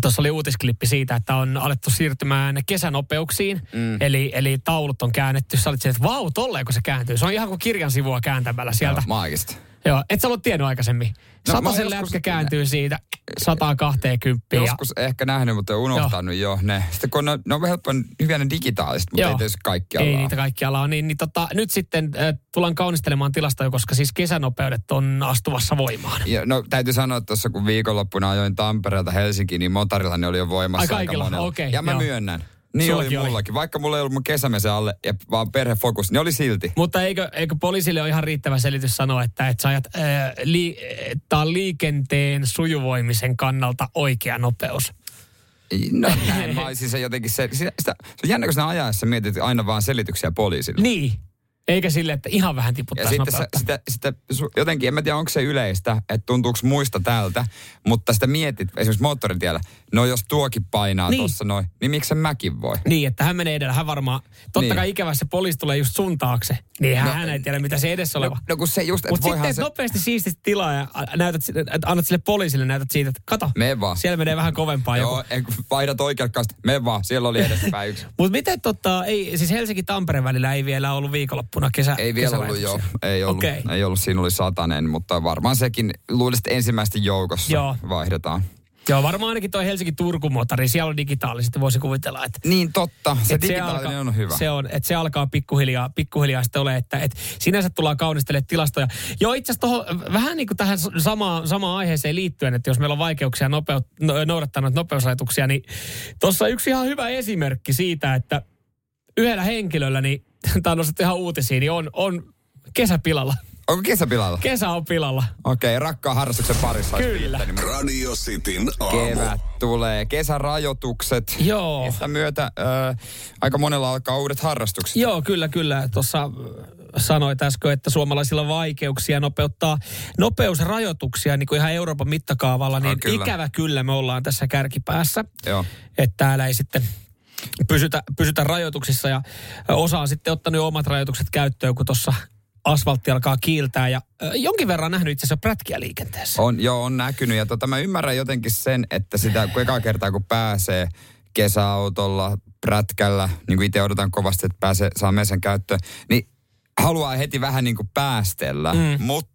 tuossa oli uutisklippi siitä, että on alettu siirtymään kesänopeuksiin, mm. eli, eli taulut on käännetty. Sä olit että vau, tolleen kun se kääntyy. Se on ihan kuin kirjan sivua kääntämällä sieltä. Joo, maagista. Joo, et sä ollut tiennyt aikaisemmin. No, Sataisen lätkä kääntyy siitä 120. Ja, Joskus ehkä nähnyt, mutta unohtanut jo ne. Sitten kun ne, ne on helppo, hyviä ne digitaaliset, mutta Joo. ei tietysti kaikkialla ei niitä kaikkialla ole. Niin, niin tota, nyt sitten äh, tullaan kaunistelemaan tilastoja, koska siis kesänopeudet on astuvassa voimaan. Ja, no täytyy sanoa, että tuossa kun viikonloppuna ajoin Tampereelta Helsinkiin, niin motorilla ne oli jo voimassa Ai aika kaikilla? monella. Okei, ja mä joo. myönnän. Niin Sullakin oli oli. mullakin. Vaikka mulla ei ollut mun kesämesen alle ja vaan perhefokus, niin oli silti. Mutta eikö, eikö poliisille ole ihan riittävä selitys sanoa, että, että sä ajat, ää, li, on liikenteen sujuvoimisen kannalta oikea nopeus? No <laughs> näin, mä olisin se jotenkin se, sitä, sitä, se on jännä, kun ajaessa mietit aina vaan selityksiä poliisille. Niin. Eikä sille, että ihan vähän Ja tiputtaisi sitten se, sitä, sitä, jotenkin, en mä tiedä onko se yleistä, että tuntuuko muista tältä, mutta sitä mietit esimerkiksi moottoritiellä, no jos tuokin painaa Niin. tossa noin, niin miksi mäkin voi? Niin, että hän menee edellä. Hän varmaan, totta Niin. kai ikävä se poliisi tulee just sun taakse. Niin hän, No, hän ei tiedä, mitä se edessä oleva. No, no kun se just, että Mutta sitten se... nopeasti siististi tilaa ja a- näytät, annat sille poliisille, näytät siitä, että kato, Mene vaan. siellä menee vähän kovempaa joku. Joo, en, kun vaihdat oikealta mene vaan, siellä oli edessäpäin yksi. <laughs> Mutta miten tota, ei, siis Helsinki-Tampere välillä ei vielä ollut viikonloppuna kesä, Ei vielä ollut jo, kesävaihtoehtoja? ei ollut, Okei. ei ollut, siinä oli satanen, mutta varmaan sekin luulisin, että ensimmäisten joukossa Joo. vaihdetaan. Joo, varmaan ainakin toi Helsinki-Turku-motori, siellä on digitaalisesti, voisi kuvitella, että Niin totta, se Et digitaalinen alkaa, on hyvä. Se on, että se alkaa pikkuhiljaa, pikkuhiljaa sitten ole, että et sinänsä tullaan kaunistelemaan tilastoja. Joo, itse asiassa vähän niin kuin tähän samaan, samaan aiheeseen liittyen, että jos meillä on vaikeuksia nopeut, no, noudattaa noita nopeusrajoituksia, niin tuossa yksi ihan hyvä esimerkki siitä, että yhdellä henkilöllä, niin <laughs> tämä on nostettu ihan uutisiin, niin on, on kesäpilalla. Onko kesäpilalla? Kesä on pilalla. Okei, rakkaan harrastuksen parissa. Kyllä. Radio Cityn aamu. Kevät tulee, kesärajoitukset. Joo. Sitä myötä äh, aika monella alkaa uudet harrastukset. Joo, kyllä, kyllä. Tuossa sanoit äsken, että suomalaisilla on vaikeuksia nopeuttaa nopeusrajoituksia niin kuin ihan Euroopan mittakaavalla, niin Ah, kyllä. ikävä kyllä me ollaan tässä kärkipäässä. Joo. Että täällä ei sitten pysytä, pysytä rajoituksissa ja osa on sitten ottanut omat rajoitukset käyttöön, kun tuossa asfaltti alkaa kiiltää ja jonkin verran nähnyt itse asiassa prätkiä liikenteessä. On, joo, on näkynyt. Ja tota, mä ymmärrän jotenkin sen, että sitä kun eka kertaa kun pääsee kesäautolla, prätkällä, niin kuin itse odotan kovasti, että pääsee, saa mesen käyttöön, niin haluaa heti vähän niin kuin päästellä, mm. mutta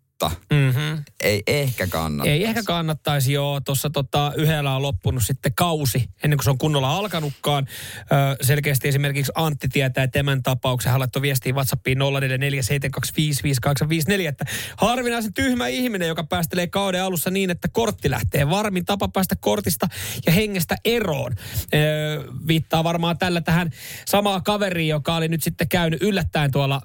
Mm-hmm. ei ehkä kannata. Ei ehkä kannattaisi, joo. Tuossa tota, yhdellä on loppunut sitten kausi, ennen kuin se on kunnolla alkanutkaan. Ö, selkeästi esimerkiksi Antti tietää tämän tapauksen. Hän laittoi viestiin WhatsAppiin 0447255854, että harvinaisen tyhmä ihminen, joka päästelee kauden alussa niin, että kortti lähtee. Varmin tapa päästä kortista ja hengestä eroon. Ö, viittaa varmaan tällä tähän samaa kaveriin, joka oli nyt sitten käynyt yllättäen tuolla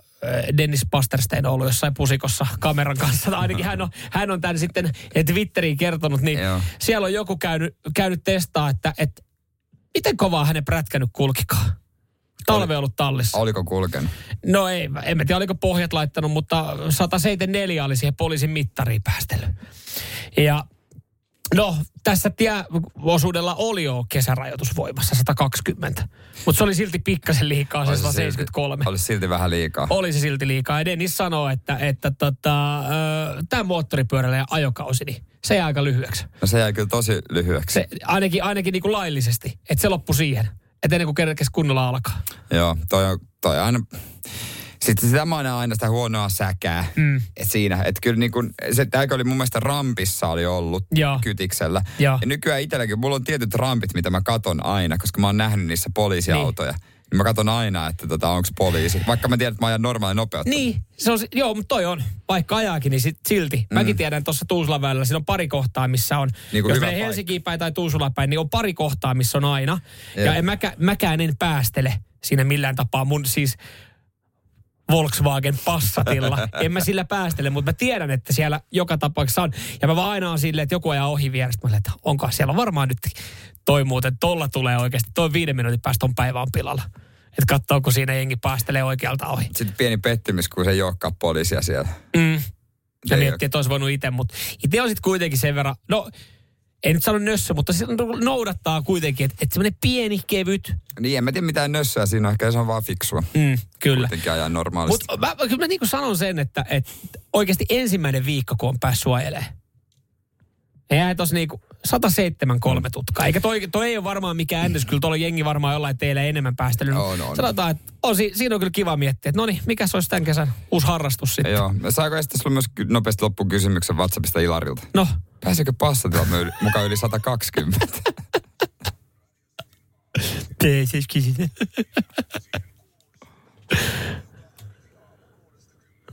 Dennis Pasterstein ollut jossain pusikossa kameran kanssa. Tai ainakin hän on, hän on tämän sitten Twitteriin kertonut, niin Joo. siellä on joku käynyt, käynyt testaa, että, että miten kovaa hänen prätkänyt kulkikaan. Talve ollut tallissa. Oliko kulkenut? No ei, en mä tiedä oliko pohjat laittanut, mutta 174 oli siihen poliisin mittariin päästellyt. Ja no, tässä tieosuudella oli jo kesärajoitus voimassa 120, mutta se oli silti pikkasen liikaa se Olisi 173. Silti, olisi silti vähän liikaa. Oli se silti liikaa. Ja Dennis sanoo, että, että tota, tämä moottoripyörällä ja ajokausi, niin se jää aika lyhyeksi. No se jäi kyllä tosi lyhyeksi. Se, ainakin ainakin niin kuin laillisesti, että se loppui siihen. Että ennen kuin kerkesi kunnolla alkaa. Joo, toi on, toi on aina... Sitten sitä mä aina aina sitä huonoa säkää mm. et siinä. Että kyllä niin kun, se tämäkö oli mun mielestä rampissa oli ollut Joo. kytiksellä. Joo. Ja nykyään itselläkin, mulla on tietyt rampit, mitä mä katon aina, koska mä oon nähnyt niissä poliisiautoja. Niin. niin mä katon aina, että tota, onko poliisi. Vaikka mä tiedän, että mä ajan normaali nopeutta. Niin, se on, joo, mutta toi on. Vaikka ajaakin, niin sit, silti. Mm. Mäkin tiedän tuossa Tuusulan välillä, siinä on pari kohtaa, missä on, Niin jos menee. Helsinkiin päin tai Tuusulaan päin, niin on pari kohtaa, missä on aina. Ja, Joo. en mäkä, mäkään en päästele siinä millään tapaa. Mun siis Volkswagen Passatilla. en mä sillä päästele, mutta mä tiedän, että siellä joka tapauksessa on. Ja mä vaan aina on silleen, että joku ajaa ohi vierestä. Mä olen, että onko siellä on varmaan nyt toi muuten, tolla tulee oikeasti, toi viiden minuutin päästä on päivä on pilalla. Että katsoo, kun siinä jengi päästelee oikealta ohi. Sitten pieni pettymys, kun se ei olekaan poliisia siellä. Mm. Ja miettii, että olisi voinut itse, mutta itse on sitten kuitenkin sen verran, no en nyt sano nössö, mutta se noudattaa kuitenkin, että, että semmoinen pieni, kevyt, Niin, en mä tiedä mitään nössöä siinä on, ehkä se on vaan fiksua. mm, kyllä. Kuitenkin ajaa normaalisti. Mutta mä, kyllä mä niin kuin sanon sen, että, että oikeasti ensimmäinen viikko, kun on päässyt ajelemaan. Eihän tos niinku 107 tutkaa. Eikä toi, toi ei ole varmaan mikään ennätys. Kyllä tuolla jengi varmaan jollain teillä enemmän päästelyt. On, on. Sanotaan, että on, si- siinä on kyllä kiva miettiä, että no niin, mikä se olisi tämän kesän uusi harrastus sitten. Joo. Saako esittää sulle myös nopeasti loppukysymyksen WhatsAppista Ilarilta? No, Pääseekö passatilat my- <laughs> mukaan yli 120? <laughs> tee siis kysytä.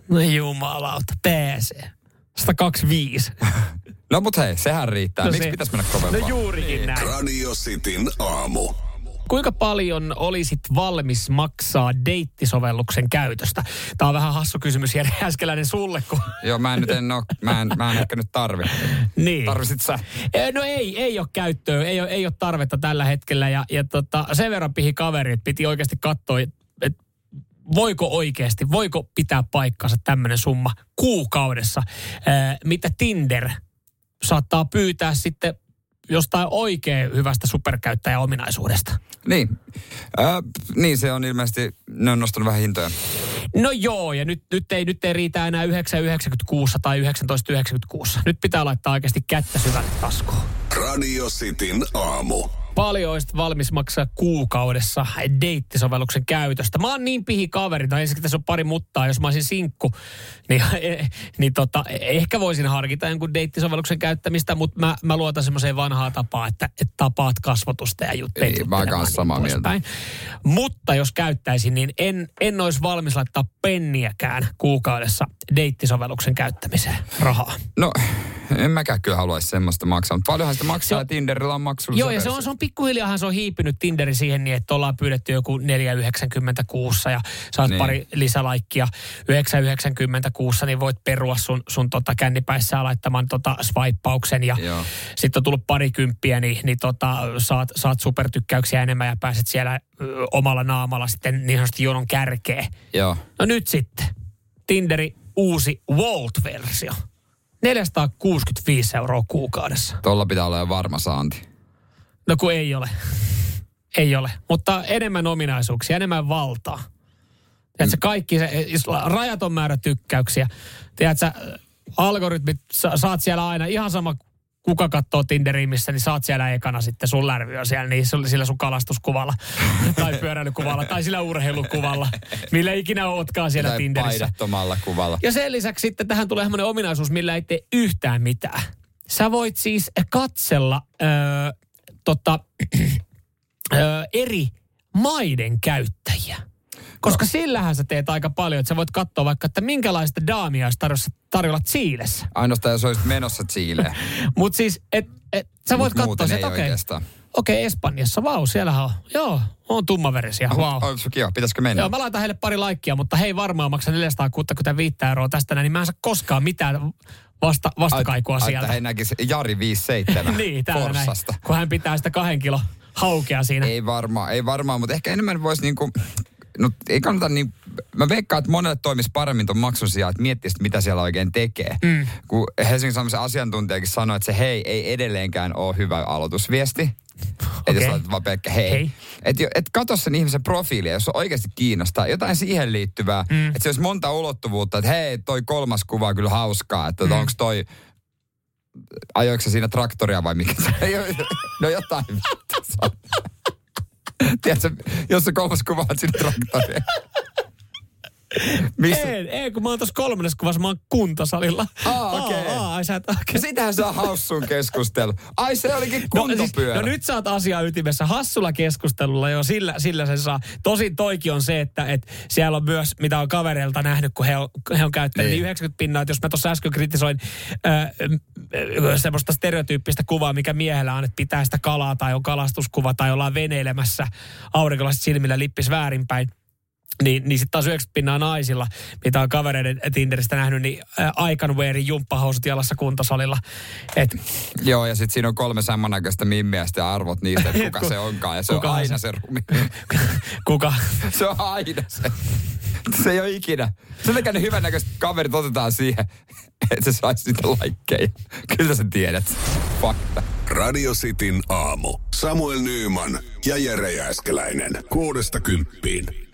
no jumalauta, pääsee. 125. <laughs> no mut hei, sehän riittää. No Miksi se- pitäisi mennä kovempaa? No juurikin näin. Radio Cityn aamu. Kuinka paljon olisit valmis maksaa deittisovelluksen käytöstä? Tämä on vähän hassu kysymys Jere <laughs> Äskeläinen sulle, kun... Joo, mä en nyt en oo, mä en, mä en ehkä nyt tarvi. <laughs> niin. Tarvisit sä? No ei, ei ole käyttöä, ei ole, ei ole tarvetta tällä hetkellä. Ja, ja tota, sen verran pihi kaveri, että piti oikeasti katsoa, että voiko oikeasti, voiko pitää paikkansa tämmöinen summa kuukaudessa, mitä Tinder saattaa pyytää sitten jostain oikein hyvästä superkäyttäjäominaisuudesta. Niin. Äh, niin, se on ilmeisesti, ne on nostanut vähän hintoja. No joo, ja nyt, nyt, ei, nyt ei riitä enää 9,96 tai 19,96. Nyt pitää laittaa oikeasti kättä syvälle taskuun. Radio Cityn aamu. Paljon olisit valmis maksaa kuukaudessa deittisovelluksen käytöstä. Mä oon niin pihi kaveri, tai ensinnäkin tässä on pari muttaa, jos mä olisin sinkku, niin, <laughs> niin tota, ehkä voisin harkita jonkun deittisovelluksen käyttämistä, mutta mä, mä luotan semmoiseen vanhaan tapaan, että, että tapaat kasvotusta ja jutteet. Ei, mä oon kanssa samaa mieltä. Mutta jos käyttäisin, niin en, en olisi valmis laittaa penniäkään kuukaudessa deittisovelluksen käyttämiseen rahaa. No, en mäkään kyllä haluaisi semmoista maksaa, mutta paljonhan sitä maksaa ja Tinderillä on maksullisia Joo, ja se on, se on pikkuhiljaahan se on hiipinyt Tinderi siihen niin, että ollaan pyydetty joku 4,96 ja saat Niin. pari lisälaikkia 9,96, niin voit perua sun, sun tota kännipäissään laittaman tota swipeauksen ja sitten on tullut parikymppiä, niin, niin tota, saat, saat supertykkäyksiä enemmän ja pääset siellä ö, omalla naamalla sitten niin sanotusti jonon kärkeen. Joo. No nyt sitten, Tinderi uusi Volt-versio. 465 euroa kuukaudessa. Tuolla pitää olla jo varma saanti. No kun ei ole. Ei ole. Mutta enemmän ominaisuuksia, enemmän valtaa. Tiedätkö, kaikki se, rajaton määrä tykkäyksiä. Tiedätkö, algoritmit, sa, saat siellä aina ihan sama kuka katsoo Tinderiin missä, niin saat siellä ekana sitten sun lärvy on siellä, niin sillä sun kalastuskuvalla <laughs> tai pyöräilykuvalla tai sillä urheilukuvalla, millä ikinä ootkaan siellä Tai Tinderissä. paidattomalla kuvalla. Ja sen lisäksi sitten tähän tulee semmoinen ominaisuus, millä ei tee yhtään mitään. Sä voit siis katsella öö, tota, <clears throat> öö, eri maiden käyttäjiä. Koska sillähän sä teet aika paljon, että sä voit katsoa vaikka, että minkälaista daamia olisi tarjolla, tarjolla Chiilessä. Ainoastaan jos olisit menossa Chileen. <laughs> Mutta siis, et, et, sä voit Mut katsoa että okei, oikeastaan. okei, Espanjassa, vau, siellähän on, joo, on tummaverisiä, vau. On se kiva, pitäisikö mennä? Joo, mä laitan heille pari laikkia, mutta hei varmaan maksan 465 euroa tästä näin, niin mä en saa koskaan mitään vasta, vastakaikua Ai, sieltä. Että he näkis Jari 57 <laughs> niin, näin, Forsasta. kun hän pitää sitä kahden kilo haukea siinä. Ei varmaan, ei varmaan, mutta ehkä enemmän voisi niinku, no ei kannata niin, mä veikkaan, että monelle toimisi paremmin tuon maksun sijaan, että miettisi, mitä siellä oikein tekee. Mm. Kun Helsingin Sanomisen asiantuntijakin sanoi, että se hei ei edelleenkään ole hyvä aloitusviesti. Että jos laitat vaan pelkkä hei. Hei. Että et katso sen ihmisen profiilia, jos on oikeasti kiinnostaa. Jotain siihen liittyvää. Mm. Että se olisi monta ulottuvuutta, että hei, toi kolmas kuva on kyllä hauskaa. Että mm. onko toi, ajoiko se siinä traktoria vai mikä <laughs> se? No jotain. <laughs> Tiedätkö, jos se kolmas kuva on siinä traktoria. Missä? Ei, ei, kun mä oon tuossa kolmannessa kuvassa, mä oon kuntosalilla. Aa, okei. Aa, ai sä et, okay. Ja sitähän se on hassun keskustelu. Ai se olikin No, siis, kuntopyörä. no nyt sä oot asiaa ytimessä. Hassulla keskustelulla jo sillä, sillä sen saa. Tosin toikin on se, että et siellä on myös, mitä on kavereilta nähnyt, kun he on, he on käyttänyt, Niin. niin 90 pinnaa. Että jos mä tuossa äsken kritisoin äh, semmoista stereotyyppistä kuvaa, mikä miehellä on, että pitää sitä kalaa tai on kalastuskuva tai ollaan veneilemässä aurinkolaiset silmillä lippis väärinpäin. Niin, niin sitten taas 90 pinnaa naisilla, mitä on kavereiden Tinderistä nähnyt, niin Iconwearin jumppahousut jalassa kuntosalilla. Et, Joo, ja sitten siinä on kolme samannäköistä mimmiä ja arvot niistä, että kuka Ku- se onkaan. Ja se kuka on on aina se? se rumi. <laughs> kuka? Se on aina se. Se ei ole ikinä. Sen takia ne hyvännäköiset kaverit otetaan siihen, että se saisi niitä laikkeja. Kyllä sä tiedät. Fakta. Radio Cityn aamu. Samuel Nyyman ja Jere Jääskeläinen. Kuudesta kymppiin.